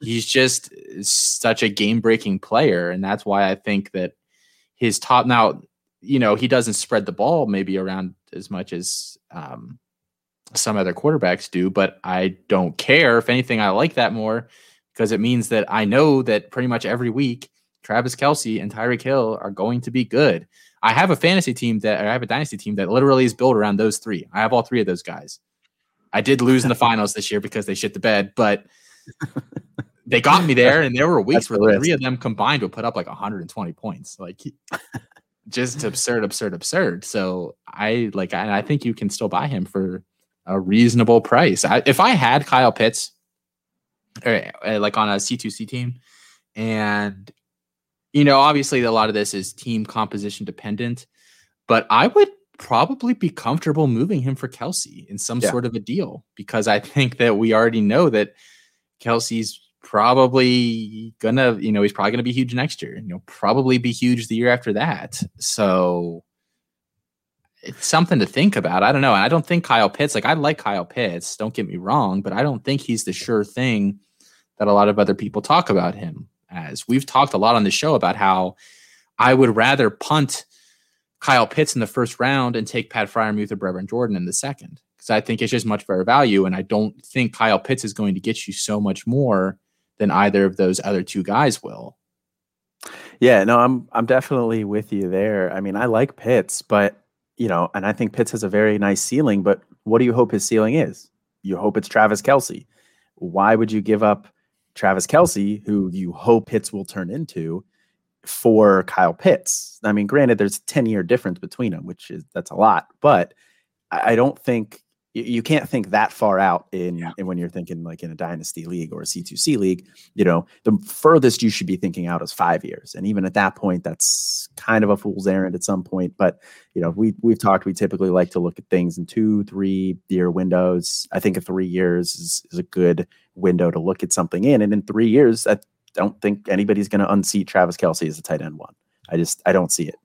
he's just such a game breaking player. And that's why I think that his top now, you know, he doesn't spread the ball maybe around as much as um, some other quarterbacks do, but I don't care. If anything, I like that more because it means that I know that pretty much every week, Travis Kelce and Tyreek Hill are going to be good. I have a fantasy team that I have a dynasty team that literally is built around those three. I have all three of those guys. I did lose in the finals this year because they shit the bed, but they got me there, and there were weeks where the three of them combined would put up like 120 points, like just absurd, absurd, absurd. So I like, I, I think you can still buy him for a reasonable price. I, if I had Kyle Pitts, or, uh, like on a C2C team, and you know, obviously a lot of this is team composition dependent, but I would probably be comfortable moving him for Kelce in some yeah. sort of a deal because I think that we already know that Kelce's probably gonna, you know, he's probably gonna be huge next year. You know, probably be huge the year after that. So it's something to think about. I don't know. I don't think Kyle Pitts, like I like Kyle Pitts, don't get me wrong, but I don't think he's the sure thing that a lot of other people talk about him as. We've talked a lot on the show about how I would rather punt Kyle Pitts in the first round and take Pat Freiermuth or Brevin Jordan in the second because I think it's just much better value. And I don't think Kyle Pitts is going to get you so much more than either of those other two guys will. Yeah, no, I'm I'm definitely with you there. I mean, I like Pitts, but you know, and I think Pitts has a very nice ceiling, but what do you hope his ceiling is? You hope it's Travis Kelce. Why would you give up Travis Kelce, who you hope Pitts will turn into, for Kyle Pitts? I mean, granted, there's a 10 year difference between them, which is that's a lot, but I don't think you, can't think that far out in, yeah. in, when you're thinking like in a dynasty league or a C2C league. You know, the furthest you should be thinking out is five years, and even at that point, that's kind of a fool's errand at some point. But you know, we we've talked. We typically like to look at things in two, three year windows. I think a three years is, is a good window to look at something in, and in three years, I don't think anybody's going to unseat Travis Kelce as a tight end one. I just I don't see it.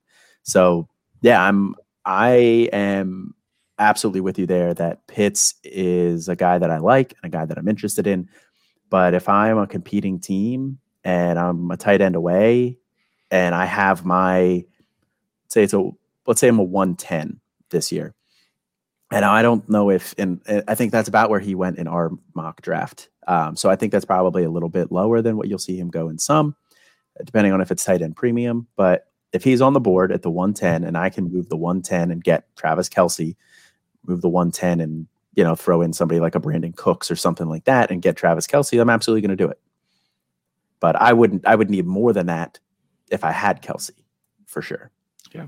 So yeah, I'm I am absolutely with you there that Pitts is a guy that I like and a guy that I'm interested in. But if I'm a competing team and I'm a tight end away and I have my say it's a let's say I'm a 110 this year. And I don't know if and I think that's about where he went in our mock draft. Um, so I think that's probably a little bit lower than what you'll see him go in some, depending on if it's tight end premium. But if he's on the board at the 110 and I can move the 110 and get Travis Kelce move the 110 and you know throw in somebody like a Brandin Cooks or something like that and get Travis Kelce, I'm absolutely going to do it. But I wouldn't. I would need more than that if I had Kelce for sure. Yeah,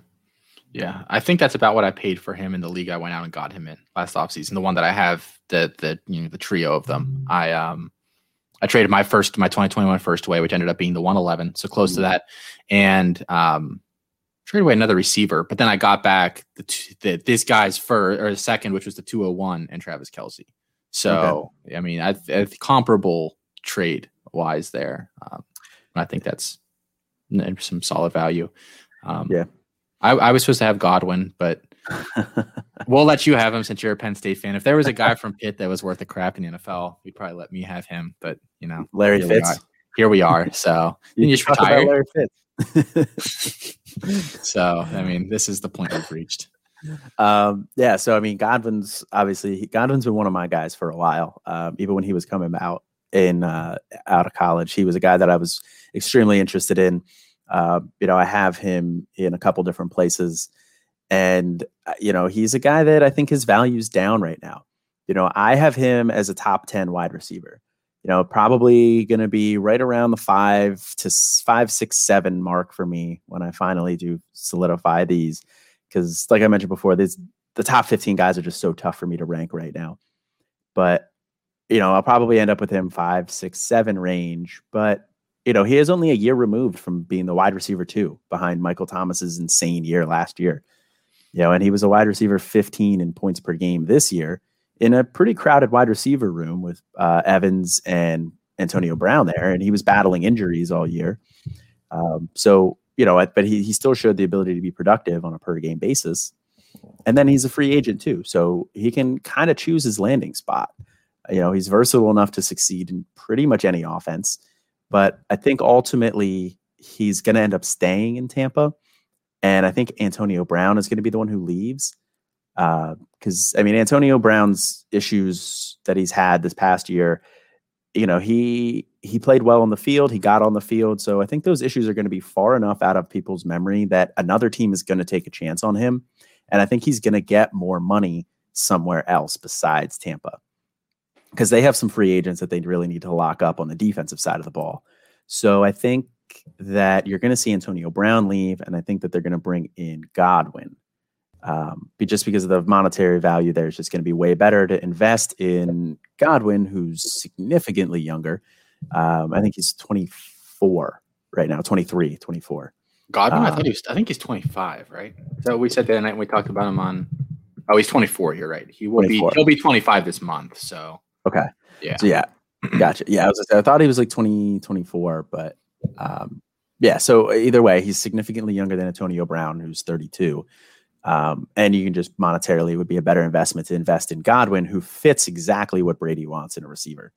Yeah, I think that's about what I paid for him in the league I went out and got him in last offseason. The one that I have, the the you know the trio of them. I um I traded my first my 2021 first away, which ended up being the 111, so close mm-hmm. to that, and um traded away another receiver, but then I got back the, the this guy's first or the second, which was the 201 and Travis Kelce. So okay. I mean, I, I comparable trade wise there. Um, I think that's some solid value. Um, yeah, I, I, was supposed to have Godwin, but we'll let you have him since you're a Penn State fan. If there was a guy from Pitt that was worth a crap in the NFL, you'd probably let me have him. But you know, Larry here Fitz. We here we are. So you, you just retire. Larry Fitz. so I mean, this is the point we've reached. Um, yeah, so I mean, Godwin's obviously Godwin's been one of my guys for a while. Um, even when he was coming out in uh, out of college, he was a guy that I was extremely interested in. Uh, you know, I have him in a couple different places, and uh, you know, he's a guy that I think his value's down right now. You know, I have him as a top ten wide receiver you know, probably going to be right around the five to five, six, seven mark for me when I finally do solidify these. Because, like I mentioned before, this the top 15 guys are just so tough for me to rank right now. But, you know, I'll probably end up with him five, six, seven range. But, you know, he is only a year removed from being the wide receiver two behind Michael Thomas's insane year last year. You know, and he was a wide receiver 15 in points per game this year in a pretty crowded wide receiver room with uh, Evans and Antonio Brown there, and he was battling injuries all year. Um, so you know, but he he still showed the ability to be productive on a per game basis. And then he's a free agent too, so he can kind of choose his landing spot. You know, he's versatile enough to succeed in pretty much any offense. But I think ultimately he's going to end up staying in Tampa, and I think Antonio Brown is going to be the one who leaves because uh, I mean Antonio Brown's issues that he's had this past year, you know he he played well on the field, he got on the field, so I think those issues are going to be far enough out of people's memory that another team is going to take a chance on him, and I think he's going to get more money somewhere else besides Tampa because they have some free agents that they really need to lock up on the defensive side of the ball. So I think that you're going to see Antonio Brown leave, and I think that they're going to bring in Godwin um, just because of the monetary value there is just going to be way better to invest in Godwin, who's significantly younger. Um, I think he's 24 right now, 23, 24. Godwin, I thought he was, I think he's 25, right? So we said the other night we talked about him on, oh, he's 24. You're right. He will 24. be, he'll be 25 this month. So, okay. Yeah. So, yeah. Gotcha. Yeah. I was, I thought he was like 20, 24, but, um, yeah. So either way, he's significantly younger than Antonio Brown, who's 32. Um, and you can just monetarily would be a better investment to invest in Godwin, who fits exactly what Brady wants in a receiver.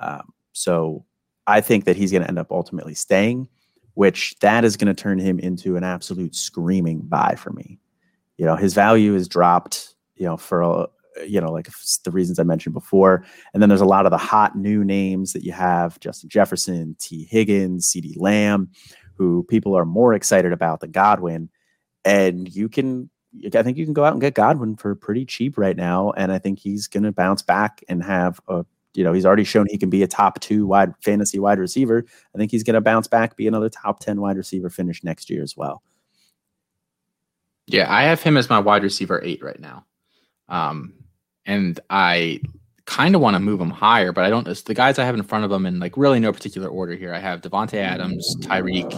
Um, so I think that he's going to end up ultimately staying, which that is going to turn him into an absolute screaming buy for me. You know, his value is dropped, you know, for, you know, like the reasons I mentioned before. And then there's a lot of the hot new names that you have Justin Jefferson, Tee Higgins, CeeDee Lamb, who people are more excited about than Godwin. And you can I think you can go out and get Godwin for pretty cheap right now, and I think he's going to bounce back and have a. You know, he's already shown he can be a top two wide fantasy wide receiver. I think he's going to bounce back, be another top ten wide receiver finish next year as well. Yeah, I have him as my wide receiver eight right now, um, and I kind of want to move him higher, but I don't. The guys I have in front of him in like really no particular order here. I have Davante Adams, Tyreek,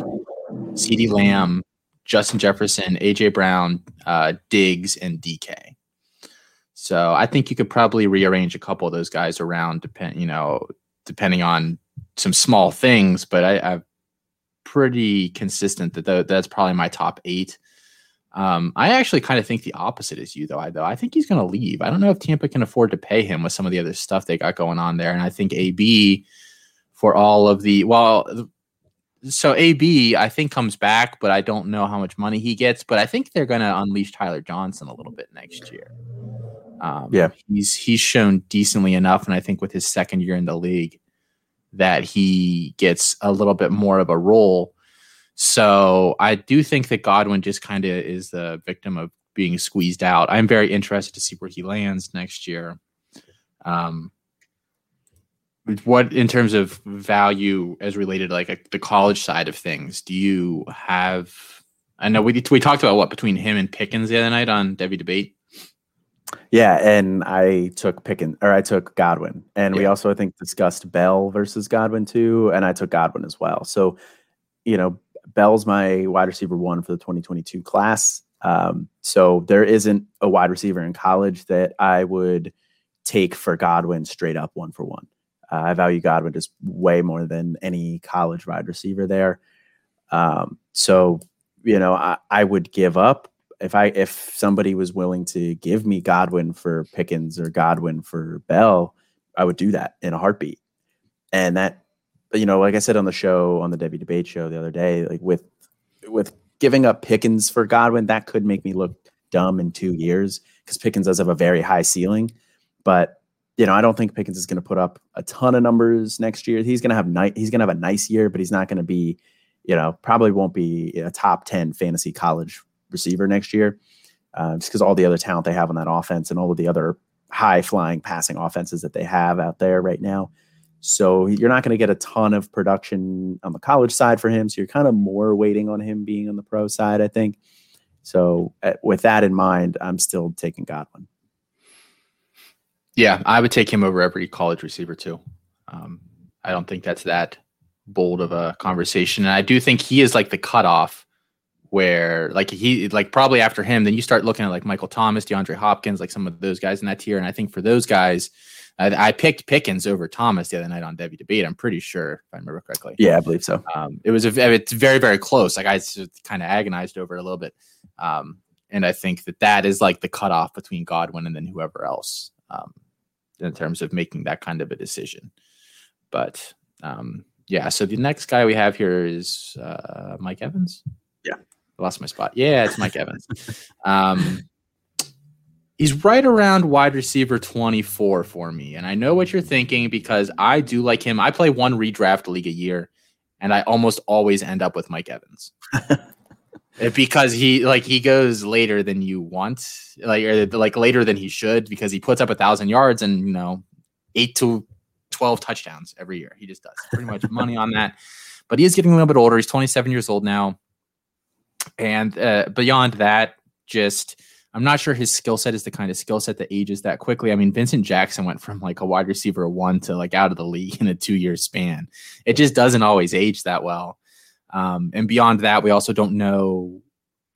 CeeDee Lamb, Justin Jefferson, AJ Brown, uh, Diggs, and DK. So I think you could probably rearrange a couple of those guys around, depend you know, depending on some small things. But I, I'm pretty consistent that th- that's probably my top eight. Um, I actually kind of think the opposite is you, though. I though I think he's going to leave. I don't know if Tampa can afford to pay him with some of the other stuff they got going on there, and I think AB for all of the well, so AB, I think comes back, but I don't know how much money he gets. But I think they're going to unleash Tyler Johnson a little bit next year. Um, yeah, he's he's shown decently enough, and I think with his second year in the league, that he gets a little bit more of a role. So I do think that Godwin just kind of is the victim of being squeezed out. I'm very interested to see where he lands next year. Um, what in terms of value as related to like a, the college side of things do you have I know we we talked about what between him and Pickens the other night on Devy Debate. Yeah, and I took Pickens or I took Godwin, and yeah. we also I think discussed Bell versus Godwin too, and I took Godwin as well. So, you know, Bell's my wide receiver one for the 2022 class. Um, so there isn't a wide receiver in college that I would take for Godwin straight up one for one. Uh, I value Godwin just way more than any college wide receiver there. Um, so you know, I, I would give up if I if somebody was willing to give me Godwin for Pickens or Godwin for Bell, I would do that in a heartbeat. And that, you know, like I said on the show on the Devy Debate show the other day, like with with giving up Pickens for Godwin, that could make me look dumb in two years because Pickens does have a very high ceiling. But you know, I don't think Pickens is going to put up a ton of numbers next year. He's going to have night. He's going to have a nice year, but he's not going to be, you know, probably won't be a top ten fantasy college receiver next year, uh, just because all the other talent they have on that offense and all of the other high flying passing offenses that they have out there right now. So you're not going to get a ton of production on the college side for him. So you're kind of more waiting on him being on the pro side, I think. So uh, with that in mind, I'm still taking Godwin. Yeah, I would take him over every college receiver too. Um, I don't think that's that bold of a conversation, and I do think he is like the cutoff where like he like probably after him, then you start looking at like Michael Thomas, DeAndre Hopkins, like some of those guys in that tier. And I think for those guys, I, I picked Pickens over Thomas the other night on Devy Debate. I'm pretty sure if I remember correctly. Yeah, I believe so. Um, it was a, it's very very close. Like I kind of agonized over it a little bit, um, and I think that that is like the cutoff between Godwin and then whoever else um, in terms of making that kind of a decision. But um, yeah, so the next guy we have here is uh, Mike Evans. Yeah lost my spot. Yeah, it's Mike Evans. Um, he's right around wide receiver 24 for me. And I know what you're thinking because I do like him. I play one redraft league a year, and I almost always end up with Mike Evans. because he like he goes later than you want, like or, like later than he should, because he puts up a thousand yards and you know eight to twelve touchdowns every year. He just does pretty much money on that. But he is getting a little bit older. He's 27 years old now and uh, beyond that, just I'm not sure his skill set is the kind of skill set that ages that quickly. I mean, Vincent Jackson went from like a wide receiver one to like out of the league in a two year span. It just doesn't always age that well. Um, and beyond that, we also don't know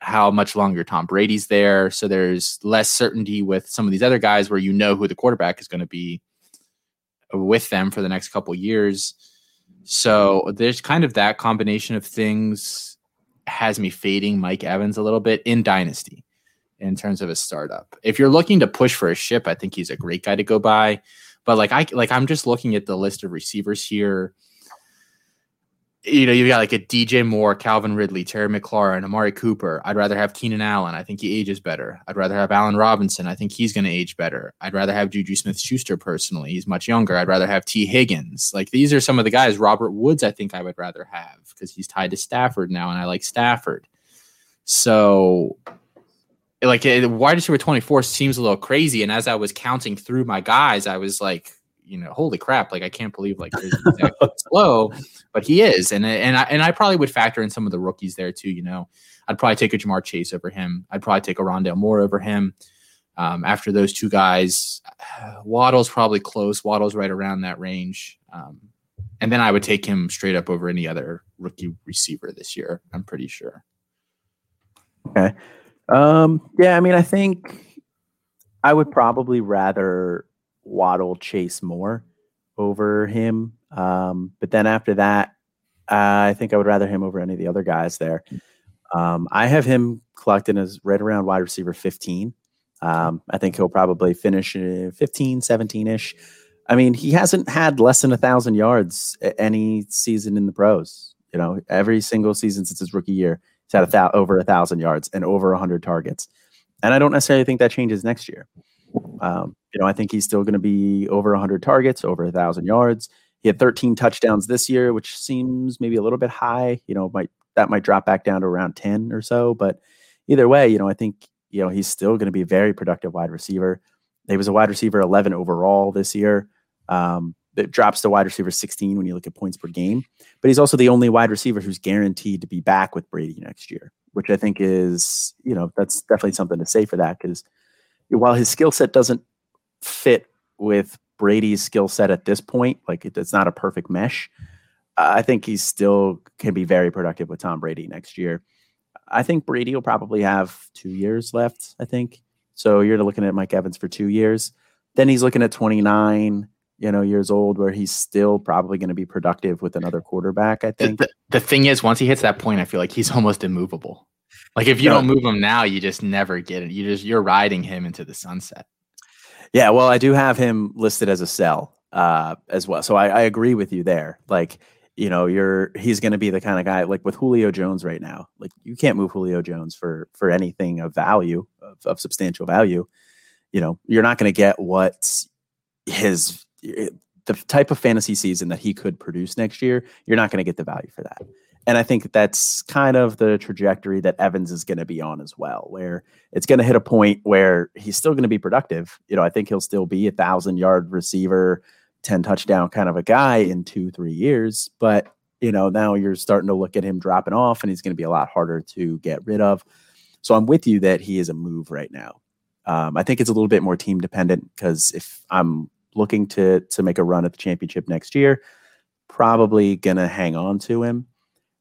how much longer Tom Brady's there. So there's less certainty with some of these other guys where you know who the quarterback is going to be with them for the next couple years. So there's kind of that combination of things has me fading Mike Evans a little bit in Dynasty in terms of a startup. If you're looking to push for a ship, I think he's a great guy to go by. But like I like I'm just looking at the list of receivers here you know, you got like a DJ Moore, Calvin Ridley, Terry McLaurin, Amari Cooper. I'd rather have Keenan Allen. I think he ages better. I'd rather have Allen Robinson. I think he's going to age better. I'd rather have Juju Smith Schuster personally. He's much younger. I'd rather have Tee Higgins. Like these are some of the guys. Robert Woods, I think I would rather have because he's tied to Stafford now, and I like Stafford. So, like, wide receiver 24 seems a little crazy. And as I was counting through my guys, I was like, you know, holy crap! Like I can't believe like slow, but he is, and and I and I probably would factor in some of the rookies there too. You know, I'd probably take a Ja'Marr Chase over him. I'd probably take a Rondale Moore over him. Um, after those two guys, Waddle's probably close. Waddle's right around that range, um, and then I would take him straight up over any other rookie receiver this year. I'm pretty sure. Okay. Um, yeah, I mean, I think I would probably rather Waddle Chase Moore over him. Um, but then after that, uh, I think I would rather him over any of the other guys there. Um, I have him clocked in as right around wide receiver 15. Um, I think he'll probably finish 15, 17 ish. I mean, he hasn't had less than a thousand yards any season in the pros. You know, every single season since his rookie year, he's had a over a thousand yards and over a hundred targets. And I don't necessarily think that changes next year. Um, you know, I think he's still going to be over 100 targets, over a thousand yards. He had 13 touchdowns this year, which seems maybe a little bit high. You know, might that might drop back down to around 10 or so. But either way, you know, I think you know he's still going to be a very productive wide receiver. He was a wide receiver 11 overall this year. Um, that drops to wide receiver 16 when you look at points per game. But he's also the only wide receiver who's guaranteed to be back with Brady next year, which I think is, you know, that's definitely something to say for that because while his skill set doesn't fit with Brady's skill set at this point, like it, it's not a perfect mesh. I think he still can be very productive with Tom Brady next year. I think Brady will probably have two years left. I think so. You're looking at Mike Evans for two years. Then he's looking at 29, you know, years old, where he's still probably going to be productive with another quarterback. I think. The, the, thing is, once he hits that point, I feel like he's almost immovable. Like if you no. don't move him now, you just never get it. You just you're riding him into the sunset. Yeah, well, I do have him listed as a sell uh, as well. So I, I agree with you there. Like you know, you're he's going to be the kind of guy like with Julio Jones right now. Like you can't move Julio Jones for for anything of value of, of substantial value. You know, you're not going to get what his the type of fantasy season that he could produce next year. You're not going to get the value for that. And I think that's kind of the trajectory that Evans is going to be on as well, where it's going to hit a point where he's still going to be productive. You know, I think he'll still be a thousand yard receiver, 10 touchdown kind of a guy in two, three years. But, you know, now you're starting to look at him dropping off and he's going to be a lot harder to get rid of. So I'm with you that he is a move right now. Um, I think it's a little bit more team dependent because if I'm looking to to make a run at the championship next year, probably gonna hang on to him.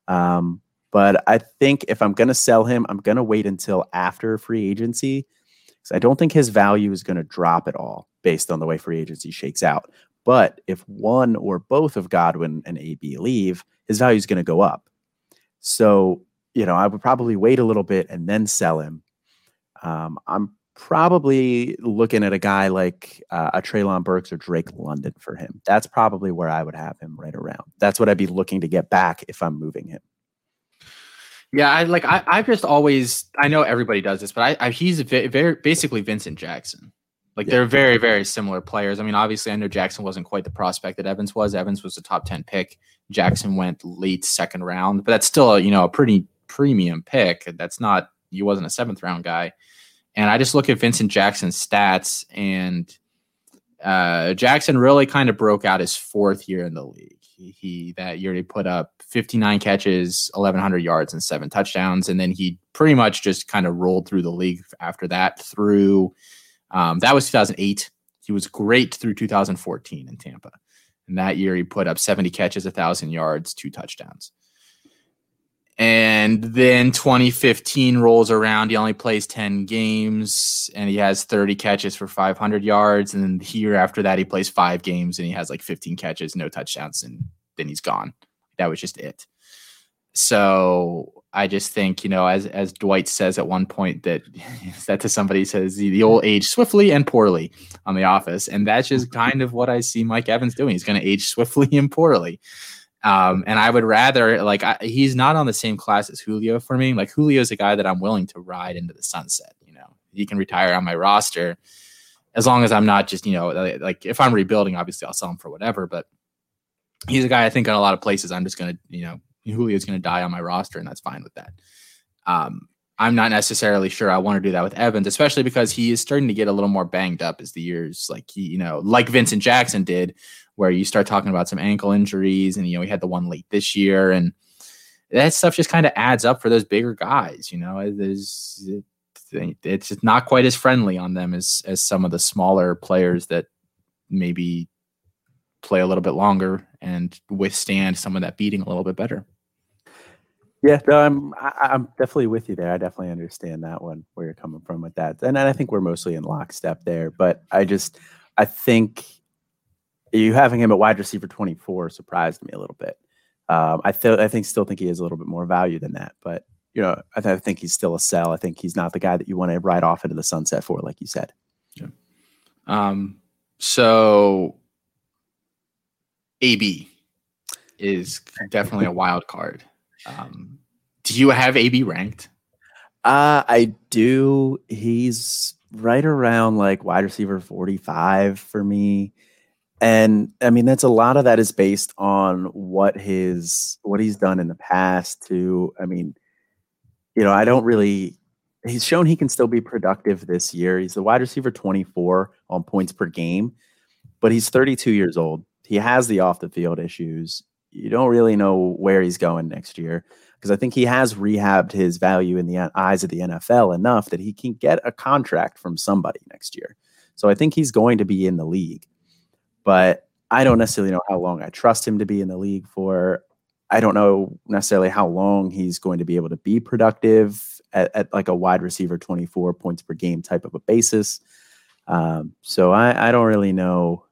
Um, but I think if I'm gonna sell him, I'm gonna wait until after free agency because I don't think his value is gonna drop at all based on the way free agency shakes out. But if one or both of Godwin and AB leave, his value is going to go up. So, you know, I would probably wait a little bit and then sell him. Um, I'm probably looking at a guy like uh, a Treylon Burks or Drake London for him. That's probably where I would have him right around. That's what I'd be looking to get back if I'm moving him. Yeah, I like I I've just always I know everybody does this, but I, I he's very, very basically Vincent Jackson. Like yeah. they're very, very similar players. I mean, obviously, I know Jackson wasn't quite the prospect that Evans was. Evans was a top 10 pick. Jackson went late second round, but that's still a, you know, a pretty premium pick. That's not, he wasn't a seventh round guy. And I just look at Vincent Jackson's stats, and uh, Jackson really kind of broke out his fourth year in the league. He, he that year he put up 59 catches, 1100 yards, and seven touchdowns, and then he pretty much just kind of rolled through the league after that through um, that was 2008. He was great through 2014 in Tampa. And that year, he put up 70 catches, 1,000 yards, two touchdowns. And then 2015 rolls around. He only plays 10 games and he has 30 catches for 500 yards. And then the year after that, he plays five games and he has like 15 catches, no touchdowns, and then he's gone. That was just it. So I just think, you know, as as Dwight says at one point that that to somebody says the, the old age swiftly and poorly on the office. And that's just kind of what I see Mike Evans doing. He's going to age swiftly and poorly. Um, and I would rather like I, he's not on the same class as Julio for me. Like Julio is a guy that I'm willing to ride into the sunset. You know, he can retire on my roster as long as I'm not just you know like if I'm rebuilding, obviously I'll sell him for whatever. But he's a guy I think in a lot of places I'm just gonna you know Julio's to die on my roster, and that's fine with that. Um, I'm not necessarily sure I want to do that with Evans, especially because he is starting to get a little more banged up as the years, like he, you know, like Vincent Jackson did, where you start talking about some ankle injuries, and you know he had the one late this year, and that stuff just kind of adds up for those bigger guys. You know, there's it's not quite as friendly on them as as some of the smaller players that maybe play a little bit longer and withstand some of that beating a little bit better. Yeah, no, I'm I'm definitely with you there. I definitely understand that one where you're coming from with that, and I think we're mostly in lockstep there. But I just I think you having him at wide receiver 24 surprised me a little bit. Um, I th- I think still think he has a little bit more value than that, but you know I, th- I think he's still a sell. I think he's not the guy that you want to ride off into the sunset for, like you said. Yeah. Um. So AB is definitely a wild card. Um, do you have AB ranked? Uh, I do. He's right around like wide receiver 45 for me. And I mean, that's a lot of that is based on what his what he's done in the past to I mean, you know, I don't really he's shown he can still be productive this year. He's the wide receiver 24 on points per game, but he's 32 years old. he has the off the field issues. You don't really know where he's going next year because I think he has rehabbed his value in the eyes of the NFL enough that he can get a contract from somebody next year. So I think he's going to be in the league. But I don't necessarily know how long I trust him to be in the league for. I don't know necessarily how long he's going to be able to be productive at, at like a wide receiver 24 points per game type of a basis. Um, so I, I don't really know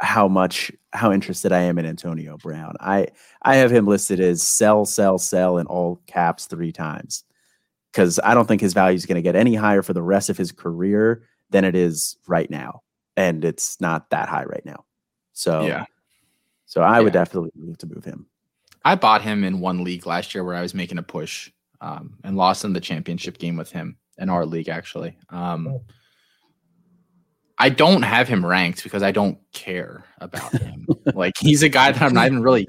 how much how interested I am in Antonio Brown. I I have him listed as sell, sell, sell in all caps three times because I don't think his value is going to get any higher for the rest of his career than it is right now, and it's not that high right now. So yeah, so I Yeah. would definitely move to move him. I bought him in one league last year where I was making a push um, and lost in the championship game with him in our league, actually. Um, I don't have him ranked because I don't care about him. like he's a guy that I'm not even really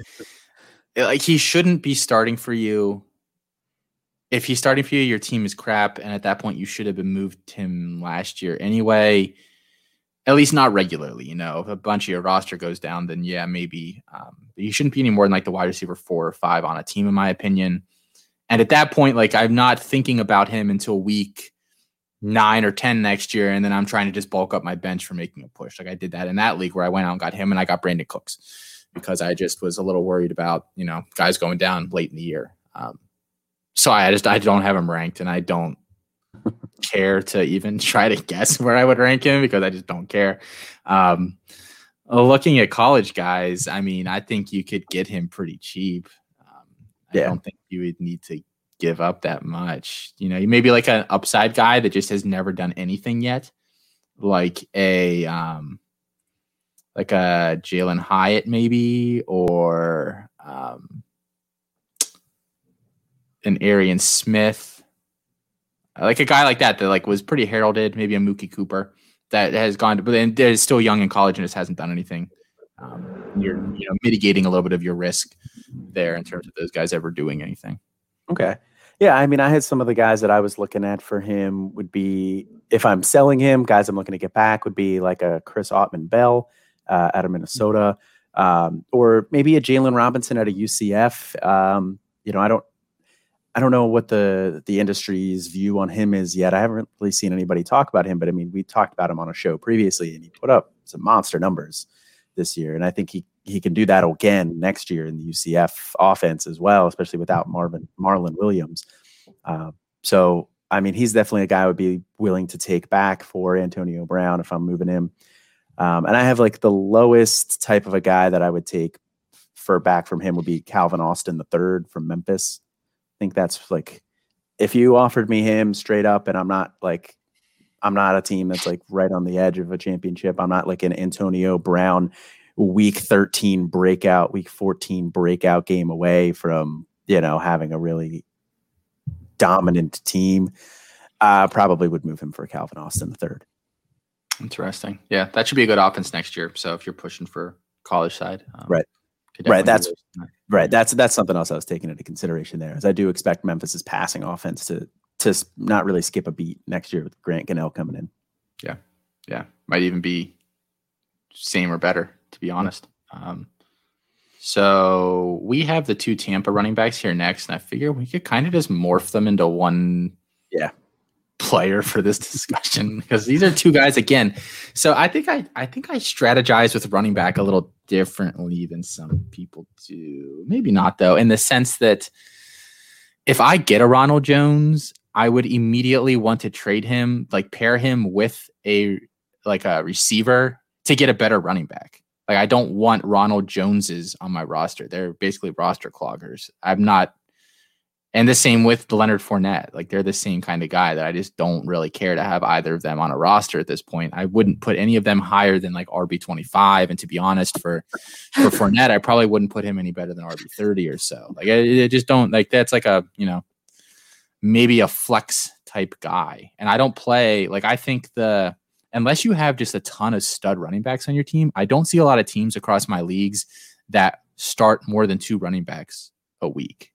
like. He shouldn't be starting for you. If he's starting for you, your team is crap, and at that point, you should have been moved him last year anyway. At least not regularly, you know. If a bunch of your roster goes down, then yeah, maybe. Um, you shouldn't be any more than like the wide receiver four or five on a team, in my opinion. And at that point, like I'm not thinking about him until week nine or ten next year, and then I'm trying to just bulk up my bench for making a push. Like I did that in that league where I went out and got him, and I got Brandin Cooks because I just was a little worried about you know guys going down late in the year. Um, so I just I don't have him ranked, and I don't care to even try to guess where I would rank him because I just don't care. Um, looking at college guys, I mean, I think you could get him pretty cheap. Um, I don't think you would need to give up that much. You know, you may be like an upside guy that just has never done anything yet, like a um, like a Jalin Hyatt maybe, or um, an Arian Smith, like a guy like that that like was pretty heralded, maybe a Mookie Cooper that has gone to, but then is still young in college and just hasn't done anything. Um, you're you know mitigating a little bit of your risk there in terms of those guys ever doing anything. Okay. Yeah, I mean, I had some of the guys that I was looking at for him would be if I'm selling him, guys I'm looking to get back would be like a Chris Autman Bell uh, out of Minnesota, um, or maybe a Jaylon Robinson out of UCF. Um, you know, I don't, I don't know what the the industry's view on him is yet. I haven't really seen anybody talk about him, but I mean, we talked about him on a show previously, and he put up some monster numbers this year, and I think he he can do that again next year in the UCF offense as well, especially without Marvin Marlon Williams. Uh, so, I mean, he's definitely a guy I would be willing to take back for Antonio Brown if I'm moving him. Um, and I have like the lowest type of a guy that I would take for back from him would be Calvin Austin the third from Memphis. I think that's like if you offered me him straight up, and I'm not like I'm not a team that's like right on the edge of a championship. I'm not like an Antonio Brown week 13 breakout, week 14 breakout game away from, you know, having a really dominant team. Uh, probably would move him for Calvin Austin the third. Interesting. Yeah, that should be a good offense next year. So if you're pushing for college side, um, Right. Right, that's- Right. That's that's something else I was taking into consideration there. Is I do expect Memphis's passing offense to to not really skip a beat next year with Grant Gunnell coming in. Yeah, yeah, might even be same or better, to be honest. Um, so we have the two Tampa running backs here next, and I figure we could kind of just morph them into one Yeah. Player for this discussion because these are two guys again. So I think I I think I strategize with running back a little differently than some people do. Maybe not though, in the sense that if I get a Ronald Jones, I would immediately want to trade him, like pair him with a like a receiver to get a better running back. Like I don't want Ronald Joneses on my roster. They're basically roster cloggers. I'm not and the same with Leonard Fournette. Like they're the same kind of guy that I just don't really care to have either of them on a roster at this point. I wouldn't put any of them higher than like RB twenty five. And to be honest, for for Fournette, I probably wouldn't put him any better than RB thirty or so. Like I, I just don't like that's like a you know maybe a flex type guy. And I don't play like I think the unless you have just a ton of stud running backs on your team, I don't see a lot of teams across my leagues that start more than two running backs a week.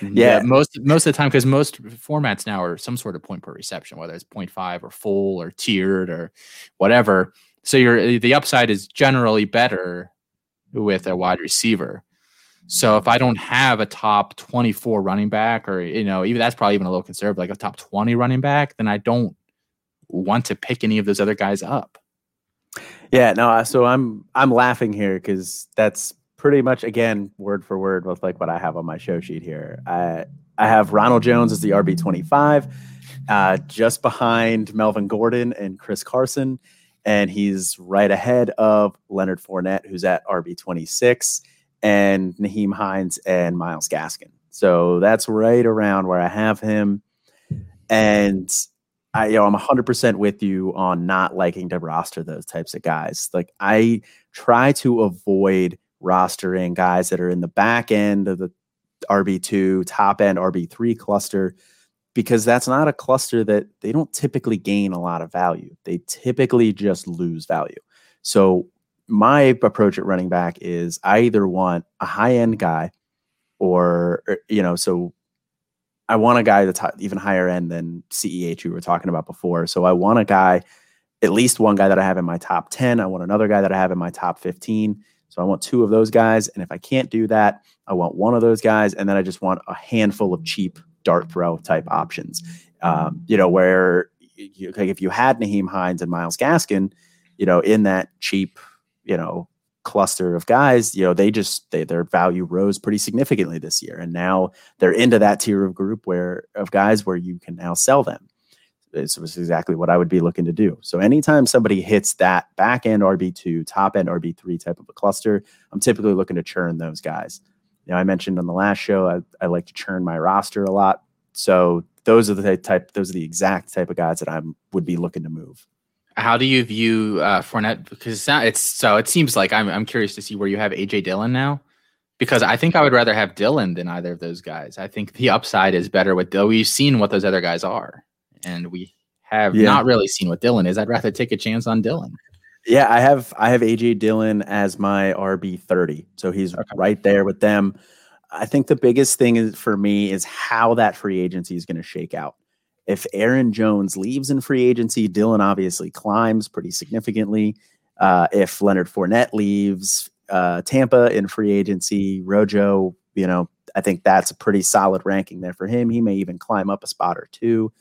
Yeah. most most of the time because most formats now are some sort of point per reception, whether it's 0.5 or full or tiered or whatever. So your eh, the upside is generally better with a wide receiver. So if I don't have a top 24 running back, or you know, even that's probably even a little conservative, like a top 20 running back, then I don't want to pick any of those other guys up. Yeah, no. So I'm I'm laughing here because that's pretty much again word for word with like what I have on my show sheet here. I I have Ronald Jones as the RB 25, uh, just behind Melvin Gordon and Chris Carson, and he's right ahead of Leonard Fournette, who's at RB 26, and Nyheim Hines and Myles Gaskin. So that's right around where I have him, and I, you know, I'm 100% with you on not liking to roster those types of guys. Like I try to avoid rostering guys that are in the back end of the RB2, top end RB3 cluster because that's not a cluster that they don't typically gain a lot of value. They typically just lose value. So my approach at running back is I either want a high end guy or, or, you know, so I want a guy that's even higher end than CEH we were talking about before. So I want a guy, at least one guy that I have in my top 10. I want another guy that I have in my top 15. So I want two of those guys. And if I can't do that, I want one of those guys. And then I just want a handful of cheap dart throw type options. Um, you know, where you, like if you had Nyheim Hines and Myles Gaskin, you know, in that cheap, you know, cluster of guys, you know, they just they, their value rose pretty significantly this year, and now they're into that tier of group where of guys where you can now sell them. This was exactly what I would be looking to do. So anytime somebody hits that back end RB two, top end RB three type of a cluster, I'm typically looking to churn those guys. You know, I mentioned on the last show I, I like to churn my roster a lot. So those are the type, those are the exact type of guys that I would be looking to move. How do you view uh, Fournette? Because it's, not, it's so it seems like I'm I'm curious to see where you have AJ Dillon now, because I think I would rather have Dillon than either of those guys. I think the upside is better with Dillon. We've seen what those other guys are, and we have Yeah. not really seen what Dillon is. I'd rather take a chance on Dillon. Yeah, I have I have AJ Dillon as my RB thirty, so he's Okay. right there with them. I think the biggest thing is for me is how that free agency is going to shake out. If Aaron Jones leaves in free agency, Dillon obviously climbs pretty significantly. Uh, if Leonard Fournette leaves uh, Tampa in free agency, Rojo, you know, I think that's a pretty solid ranking there for him. He may even climb up a spot or two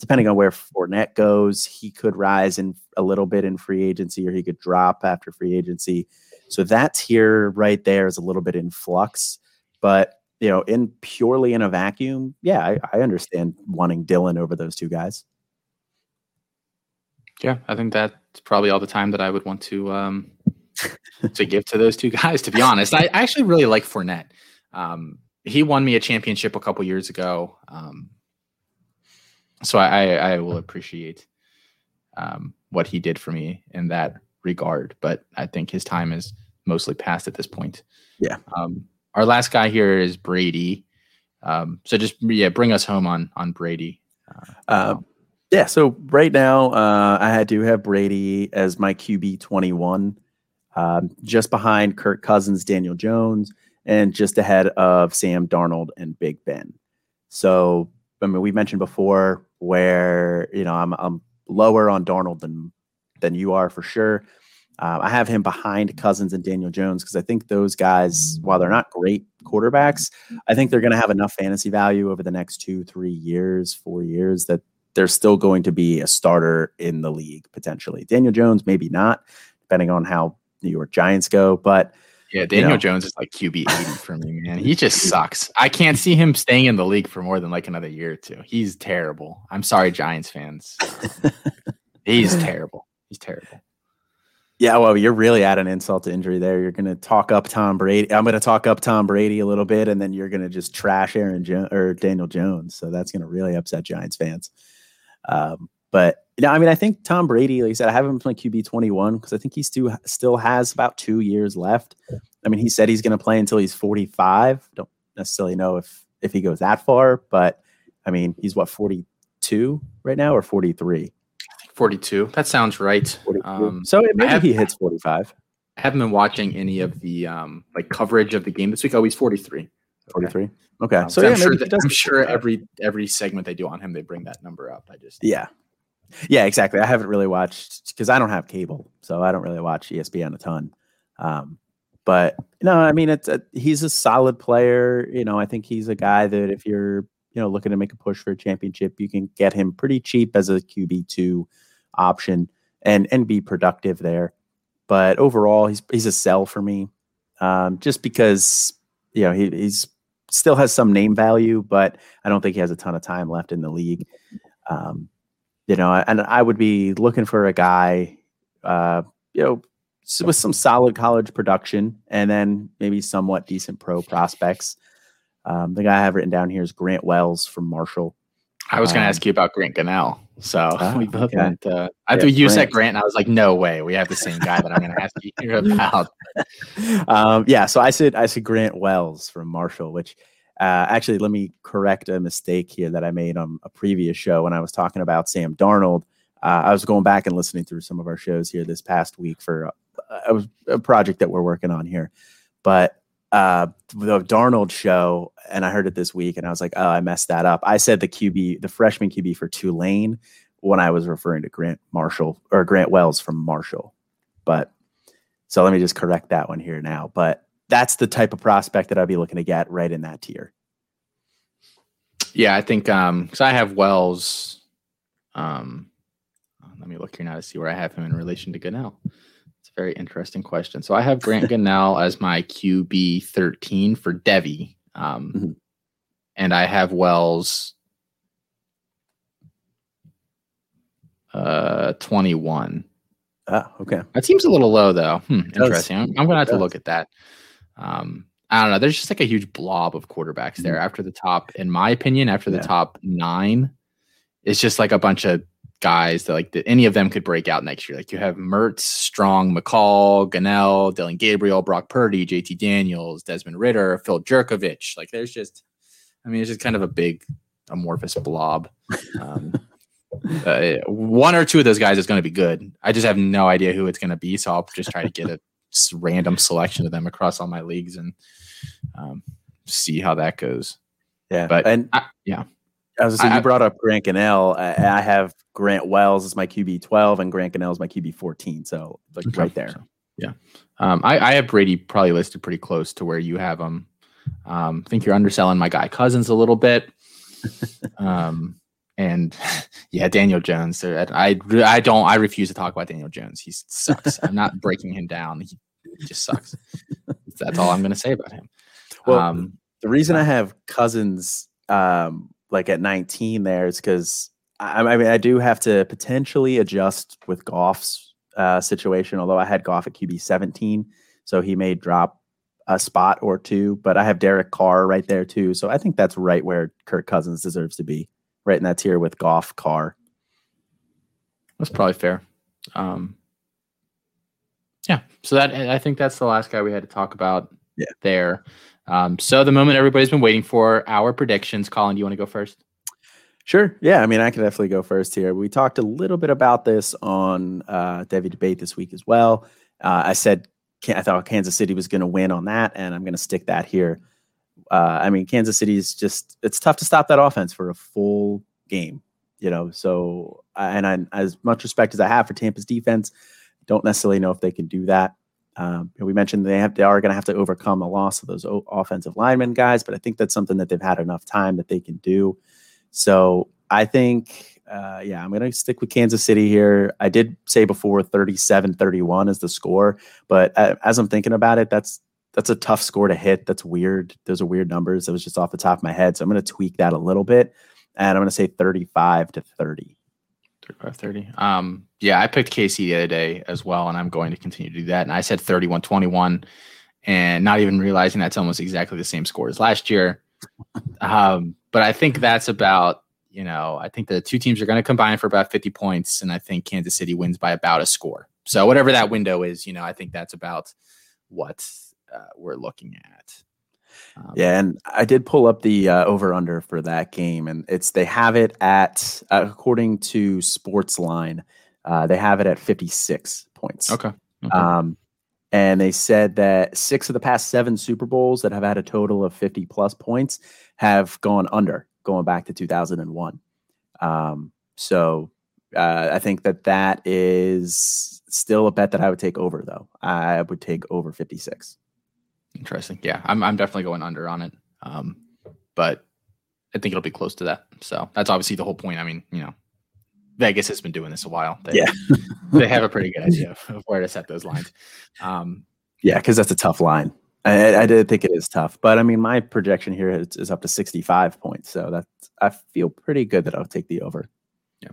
depending on where Fournette goes, he could rise in a little bit in free agency or he could drop after free agency. So that tier right there is a little bit in flux. But you know, in purely in a vacuum, yeah, I, I understand wanting Dillon over those two guys. Yeah, I think that's probably all the time that I would want to um, to give to those two guys. To be honest, I, I actually really like Fournette. Um, he won me a championship a couple years ago, um, so I, I, will appreciate um, what he did for me in that regard. But I think his time is mostly past at this point. Yeah. Um, our last guy here is Brady. Um, so just yeah, bring us home on on Brady. Uh, yeah, so right now, uh, I do have Brady as my QB 21, um, just behind Kirk Cousins, Daniel Jones, and just ahead of Sam Darnold and Big Ben. So, I mean, we mentioned before where, you know, I'm, I'm lower on Darnold than, than you are for sure. Uh, I have him behind Cousins and Daniel Jones because I think those guys, while they're not great quarterbacks, I think they're going to have enough fantasy value over the next two, three years, four years that they're still going to be a starter in the league potentially. Daniel Jones, maybe not, depending on how New York Giants go. But Yeah, Daniel know. Jones is like QB 80 for me, man. He just sucks. I can't see him staying in the league for more than like another year or two. He's terrible. I'm sorry, Giants fans. He's terrible. He's terrible. yeah, well, you're really at an insult to injury there. You're going to talk up Tom Brady. I'm going to talk up Tom Brady a little bit, and then you're going to just trash Aaron jo- or Daniel Jones. So that's going to really upset Giants fans. Um, but you I mean, I think Tom Brady, like I said, I have him playing QB 21 because I think he still still has about two years left. I mean, he said he's going to play until he's 45. Don't necessarily know if if he goes that far, but I mean, he's what 42 right now or 43. 42. That sounds right. Um, so maybe have- he hits 45. I haven't been watching any of the um like coverage of the game this week. Oh, he's 43. 43. Okay. Um, so so yeah, I'm sure that, I'm sure every every segment they do on him, they bring that number up. I just Yeah. Yeah, exactly. I haven't really watched because I don't have cable, so I don't really watch ESPN a ton. Um, but no, I mean, it's a, he's a solid player. You know, I think he's a guy that if you're you know looking to make a push for a championship, you can get him pretty cheap as a QB two option and and be productive there. But overall, he's he's a sell for me, um, just because you know he, he's still has some name value, but I don't think he has a ton of time left in the league. Um, you know, and I would be looking for a guy, uh, you know, with some solid college production and then maybe somewhat decent pro prospects. Um, the guy I have written down here is Grant Wells from Marshall. I was going to Um, ask you about Grant Gunnell. So Ah, we both okay. went. Uh, I Yeah, thought you said Grant. Grant, and I was like, no way. We have the same guy that I'm going to ask you about. um, yeah, so I said I said Grant Wells from Marshall, which uh, actually let me correct a mistake here that I made on a previous show when I was talking about Sam Darnold. Uh, I was going back and listening through some of our shows here this past week for a, a project that we're working on here, but uh, the Darnold show, and I heard it this week, and I was like, oh, I messed that up. I said the QB, the freshman QB for Tulane, when I was referring to Grant Marshall or Grant Wells from Marshall, but so let me just correct that one here now. But that's the type of prospect that I'd be looking to get right in that tier. Yeah, I think um because I have Wells. Um, let me look here now to see where I have him in relation to Gunnell. It's a very interesting question. So I have Grant Gunnell as my QB thirteen for Devy, um, Mhm. and I have Wells uh twenty one. Ah, okay. That seems a little low though. Hmm, interesting. I'm, I'm gonna have to look at that. Um, I don't know. There's just like a huge blob of quarterbacks there after the top. In my opinion, after the Mm-hmm. Yeah. top nine, it's just like a bunch of guys that like that any of them could break out next year. Like you have Mertz, Strong, McCall, Gunnell, Dillon Gabriel, Brock Purdy, JT Daniels, Desmond Ridder, Phil Jurkovec. Like there's just, I mean, it's just kind of a big amorphous blob. Um, uh, one or two of those guys is going to be good. I just have no idea who it's going to be, so I'll just try to get a random selection of them across all my leagues and um, see how that goes. Yeah. But and I, yeah, I was gonna say, you brought up Grant Gunnell. I, I have Grant Wells as my QB 12 and Grant Gunnell is my QB 14. So like Okay. right there. So, yeah, um, I, I have Brady probably listed pretty close to where you have him. Um, I think you're underselling my guy Cousins a little bit. um, and yeah, Daniel Jones. uh, I I don't. I refuse to talk about Daniel Jones. He sucks. I'm not breaking him down. He just sucks. That's all I'm going to say about him. Well, um, The reason I have Cousins um, like at 19 there is because I, I mean I do have to potentially adjust with Goff's uh, situation. Although I had Goff at QB 17, so he may drop a spot or two. But I have Derek Carr right there too, so I think that's right where Kirk Cousins deserves to be, right in that tier with Goff, Carr. That's probably fair. Um, yeah. So that I think that's the last guy we had to talk about. Yeah. There. Um, so the moment everybody's been waiting for, our predictions. Colin, do you want to go first? Sure. Yeah. I mean, I can definitely go first here. We talked a little bit about this on uh, Devy Debate this week as well. Uh, I said I thought Kansas City was going to win on that, and I'm going to stick that here. Uh, I mean, Kansas City is just, it's tough to stop that offense for a full game, you know. So, and I, as much respect as I have for Tampa's defense, don't necessarily know if they can do that. Um, we mentioned they have they are going to have to overcome the loss of those o- offensive linemen guys, but I think that's something that they've had enough time that they can do. So I think, uh, yeah, I'm going to stick with Kansas City here. I did say before 37 31 is the score, but uh, as I'm thinking about it, that's that's a tough score to hit. That's weird. Those are weird numbers. That was just off the top of my head. So I'm going to tweak that a little bit. And I'm going to say 35 to 30. 35 30. Um, yeah, I picked KC the other day as well, and I'm going to continue to do that. And I said 31 21, and not even realizing that's almost exactly the same score as last year. Um, but I think that's about, you know, I think the two teams are going to combine for about 50 points, and I think Kansas City wins by about a score. So, whatever that window is, you know, I think that's about what uh, we're looking at. Um, Yeah, and I did pull up the uh, over under for that game, and it's they have it at uh, according to Sportsline, uh, they have it at 56 points. Okay. okay. Um, and they said that six of the past seven Super Bowls that have had a total of 50 plus points have gone under, going back to 2001. Um, so Uh, I think that that is still a bet that I would take over, though. I would take over 56. Interesting. Yeah, I'm I'm definitely going under on it. Um, but I think it'll be close to that. So that's obviously the whole point. I mean, you know, Vegas has been doing this a while. They, Yeah. they have a pretty good idea of, where to set those lines. Um, Yeah, because that's a tough line. I, I did think it is tough, but I mean, my projection here is, is up to 65 points. So that's, I feel pretty good that I'll take the over. Yeah.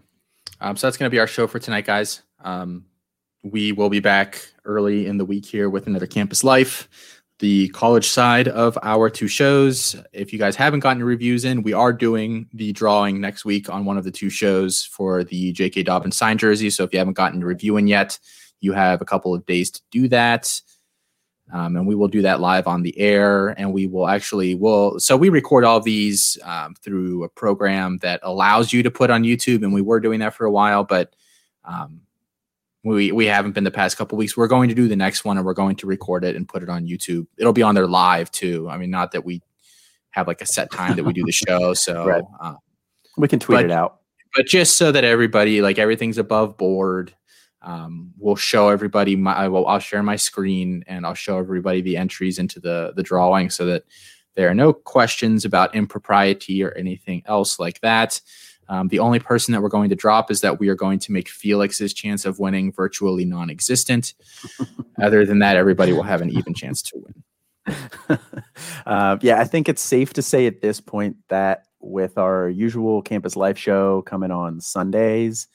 Um, so that's going to be our show for tonight, guys. Um, we will be back early in the week here with another Campus Life, the college side of our two shows. If you guys haven't gotten your reviews in, we are doing the drawing next week on one of the two shows for the J.K. Dobbins signed jersey. So if you haven't gotten your review in yet, you have a couple of days to do that. Um, and we will do that live on the air and we will actually will so we record all these um, through a program that allows you to put on youtube and we were doing that for a while but um, we we haven't been the past couple weeks we're going to do the next one and we're going to record it and put it on youtube it'll be on there live too i mean not that we have like a set time that we do the show so Right. uh, We can tweet But- it out. but just so that everybody like everything's above board um, we'll show everybody my I will, i'll share my screen and i'll show everybody the entries into the the drawing so that there are no questions about impropriety or anything else like that um, the only person that we're going to drop is that we are going to make felix's chance of winning virtually non-existent other than that everybody will have an even chance to win uh, yeah, I think it's safe to say at this point that with our usual campus life show coming on Sundays,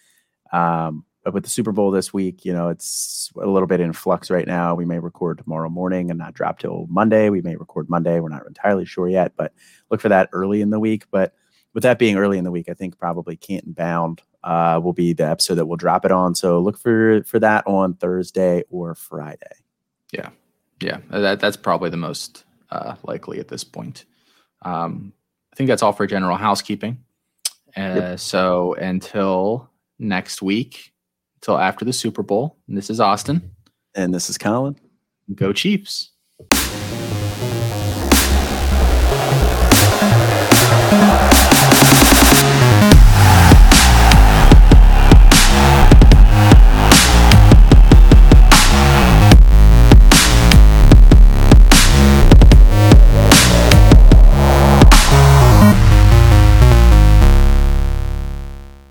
um, but with the Super Bowl this week, you know, it's a little bit in flux right now. We may record tomorrow morning and not drop till Monday. We may record Monday. We're not entirely sure yet, but look for that early in the week. But with that being early in the week, I think probably Canton Bound uh, will be the episode that we'll drop it on. So look for for that on Thursday or Friday. Yeah, yeah, that that's probably the most uh, likely at this point. Um, I think that's all for general housekeeping. Uh, So until next week, until after the Super Bowl, and this is Austin. And this is Colin. Go Chiefs.